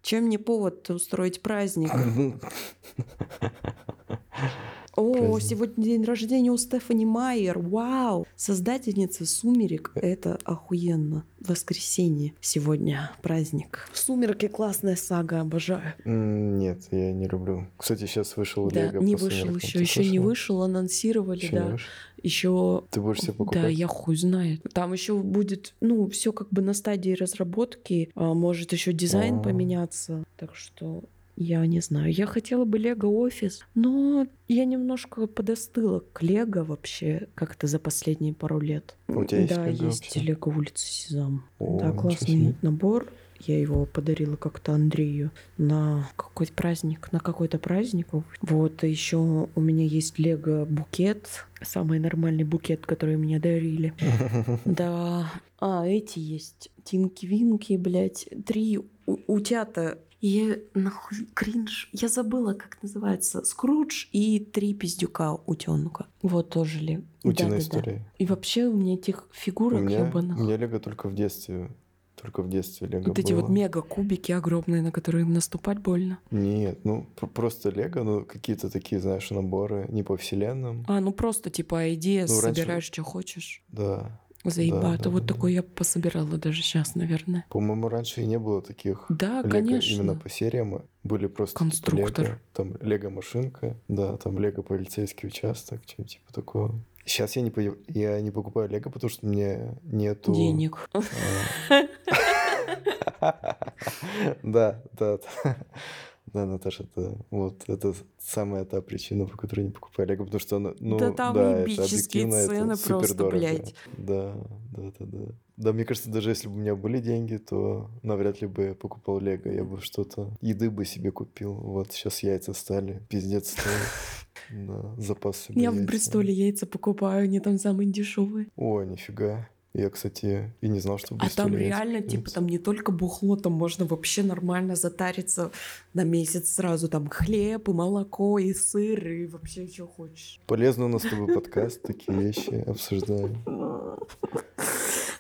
Чем не повод устроить праздник? [laughs] [laughs] О, Праздник. сегодня день рождения у Стефани Майер. Вау! Создательница «Сумерек». Это охуенно. Воскресенье сегодня праздник. «Сумерки» классная сага, обожаю. Нет, я не люблю. Кстати, сейчас вышел Да, Лего не вышел «Сумеркам». еще, Ты еще не слышала? вышел, анонсировали, Ещё не да. Еще Ты будешь себе покупать? Да, я хуй знает. Там еще будет, ну, все как бы на стадии разработки. а, может еще дизайн А. поменяться. Так что я не знаю. Я хотела бы Лего офис, но я немножко подостыла к Лего вообще как-то за последние пару лет. У тебя есть да, Лего есть вообще? Лего улица Сезам. О, да, классный набор. Я его подарила как-то Андрею на какой-то праздник, на какой-то праздник. Вот, и еще у меня есть Лего букет, самый нормальный букет, который мне дарили. [laughs] Да. А, эти есть. Тинки-винки, блядь. Три утята. Я нахуй кринж. Я забыла, как называется. Скрудж и три пиздюка утенка. Вот тоже ли. Утиная Да-да-да. история. И вообще у меня этих У фигурок меня, у ебаных. меня Лего только в детстве. Только в детстве Лего Вот эти было. вот мега-кубики огромные, на которые наступать больно. Нет, ну пр- просто Лего, ну какие-то такие, знаешь, наборы не по вселенным. А, ну просто типа идея, Ну, раньше- собираешь, что хочешь. Да. Заебато. да, вот да, такой я пособирала даже сейчас, наверное. По-моему, раньше и не было таких Да, Лего конечно. именно по сериям. Были просто типа Конструктор. Лего, там Лего машинка, да, там Лего полицейский участок, что-нибудь типа такого. Сейчас я не, я не покупаю Лего, потому что мне нету... Денег. [laughs] Да, да, да. Да, Наташа, это вот это самая та причина, по которой не покупаю Лего, потому что оно, ну, Да там это ебические объективно, это цены просто, супердорого. блядь. Да, да, да, да. Да, мне кажется, даже если бы у меня были деньги, то навряд ли бы я покупал Лего, я бы что-то еды бы себе купил. Вот сейчас яйца стали, пиздец стоит. [laughs] Да, запас себе Я в. Бристоле яйца покупаю, они там самые дешевые. О, нифига. Я, кстати, и не знал, что в А там Бристоле яйца реально, типа, там не только бухло, там можно вообще нормально затариться на месяц сразу. Там хлеб, и молоко, и сыр, и вообще что хочешь. Полезно у нас с тобой подкаст, такие вещи обсуждаем. [laughs]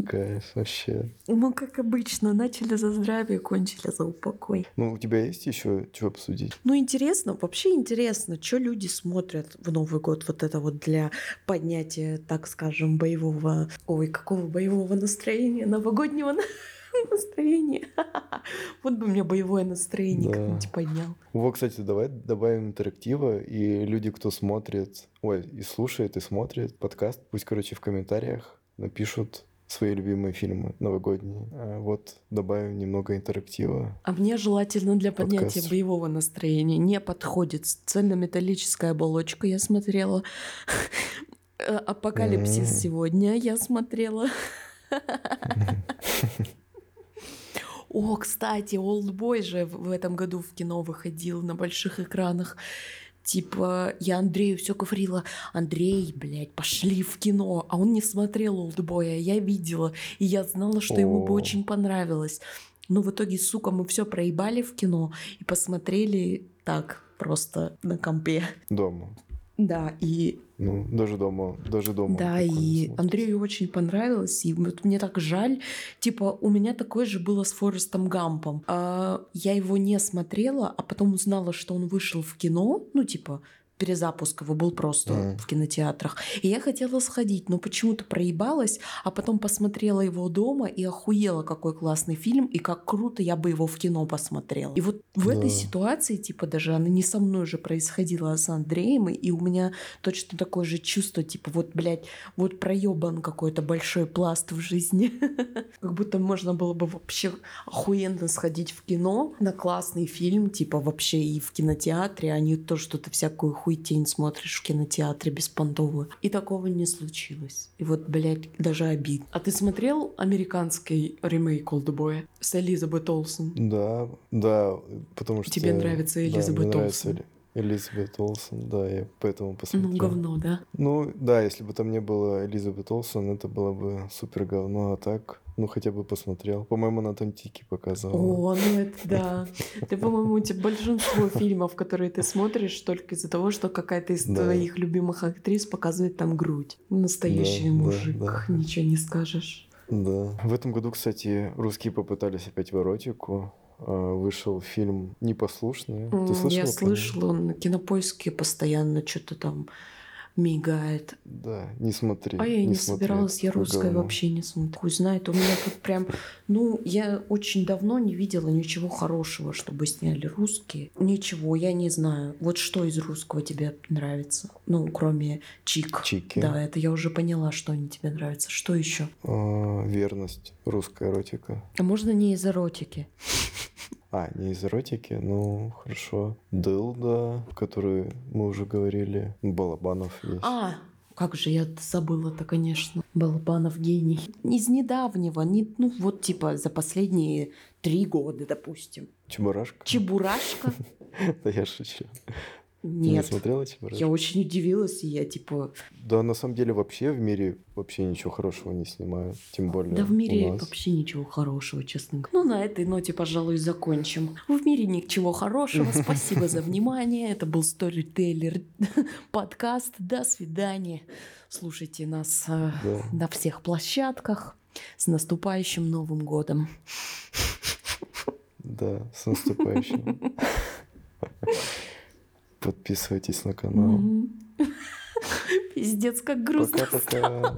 Кайф, вообще. Ну, как обычно, начали за здравие, кончили за упокой. Ну, у тебя есть еще что обсудить? Ну, интересно, вообще интересно, что люди смотрят в Новый год вот это вот для поднятия, так скажем, боевого... Ой, какого боевого настроения? Новогоднего на- [laughs] настроения. [laughs] Вот бы мне боевое настроение Да. как-нибудь поднял. Вот, кстати, давай добавим интерактива, и люди, кто смотрит, ой, и слушает, и смотрит подкаст, пусть, короче, в комментариях напишут свои любимые фильмы новогодние. А вот добавим немного интерактива. А мне желательно для поднятия Подкаст. боевого настроения не подходит цельнометаллическая оболочка, я смотрела. Э, Апокалипсис М. сегодня я смотрела. [laughs] О, кстати, Олдбой же в этом году в кино выходил на больших экранах. Типа, я Андрею все говорила, Андрей, блядь, пошли в кино. А он не смотрел Олдбоя, я видела. И я знала, что ему бы очень понравилось. Но в итоге, сука, мы все проебали в кино и посмотрели так, просто на компе. Дома. Да, и Ну, даже дома, даже дома. да, и смотрится. Андрею очень понравилось, и вот мне так жаль. Типа, у меня такое же было с Форестом Гампом. А, я его не смотрела, а потом узнала, что он вышел в кино, ну, типа, перезапуск его был просто Мгм. в кинотеатрах. И я хотела сходить, но почему-то проебалась, а потом посмотрела его дома и охуела, какой классный фильм, и как круто я бы его в кино посмотрела. И вот в этой Да. ситуации, типа, даже она не со мной же происходила, а с Андреем, и у меня точно такое же чувство, типа, вот, блядь, вот проебан какой-то большой пласт в жизни. [laughs] Как будто можно было бы вообще охуенно сходить в кино на классный фильм, типа, вообще и в кинотеатре, а не то, что ты всякую хуйтень смотришь в кинотеатре беспонтовую. И такого не случилось. И вот, блядь, даже обид. А ты смотрел американский ремейк «Олдбоя» с Элизабет Олсен? Да, да, потому что... Тебе нравится да, Элизабет нравится Олсен? Эли- Элизабет Олсен, да, я поэтому Ну, посмотрел. говно, да? Ну, да, если бы там не было Элизабет Олсен, это было бы супер говно, а так, ну, хотя бы посмотрел. По-моему, на Тантике показывал. О, ну это да. Ты, по-моему, у тебя большинство фильмов, которые ты смотришь, только из-за того, что какая-то из твоих любимых актрис показывает там грудь. Настоящий мужик, ничего не скажешь. Да. В этом году, кстати, русские попытались опять в эротику. А, Вышел фильм «Непослушные». Ты М, слышала? Я слышала, он на кинопоиске постоянно что-то там мигает. Да, не смотри. А я и не смотри, собиралась, я русское говно. вообще не смотрю. Хуй знает, у меня тут прям... Ну, я очень давно не видела ничего хорошего, чтобы сняли русские. Ничего, я не знаю. Вот что из русского тебе нравится? Ну, кроме Чик. Чики. Да, это я уже поняла, что они тебе нравятся. Что еще? А, верность. Русская эротика. А можно не из эротики? [laughs] А, не из эротики, ну, хорошо. Дылда, который мы уже говорили. Балабанов есть. А, как же я забыла-то, конечно. Балабанов гений. Из недавнего, не, ну вот типа за последние три года, допустим. Чебурашка? Чебурашка? [laughs] Да я шучу. Ты не Нет. смотрела Чебурашку? Я очень удивилась, и я типа... Да, на самом деле вообще в мире вообще ничего хорошего не снимают. Тем более Да в у мире нас. вообще ничего хорошего, честно говоря. Ну, на этой ноте, пожалуй, закончим. В мире ничего хорошего. [laughs] Спасибо за внимание. Это был Storyteller [laughs] подкаст. До свидания. Слушайте нас э, Да. на всех площадках. С наступающим Новым годом. Да, с наступающим. [laughs] Подписывайтесь на канал. [laughs] Пиздец, как грустно. Пока-пока.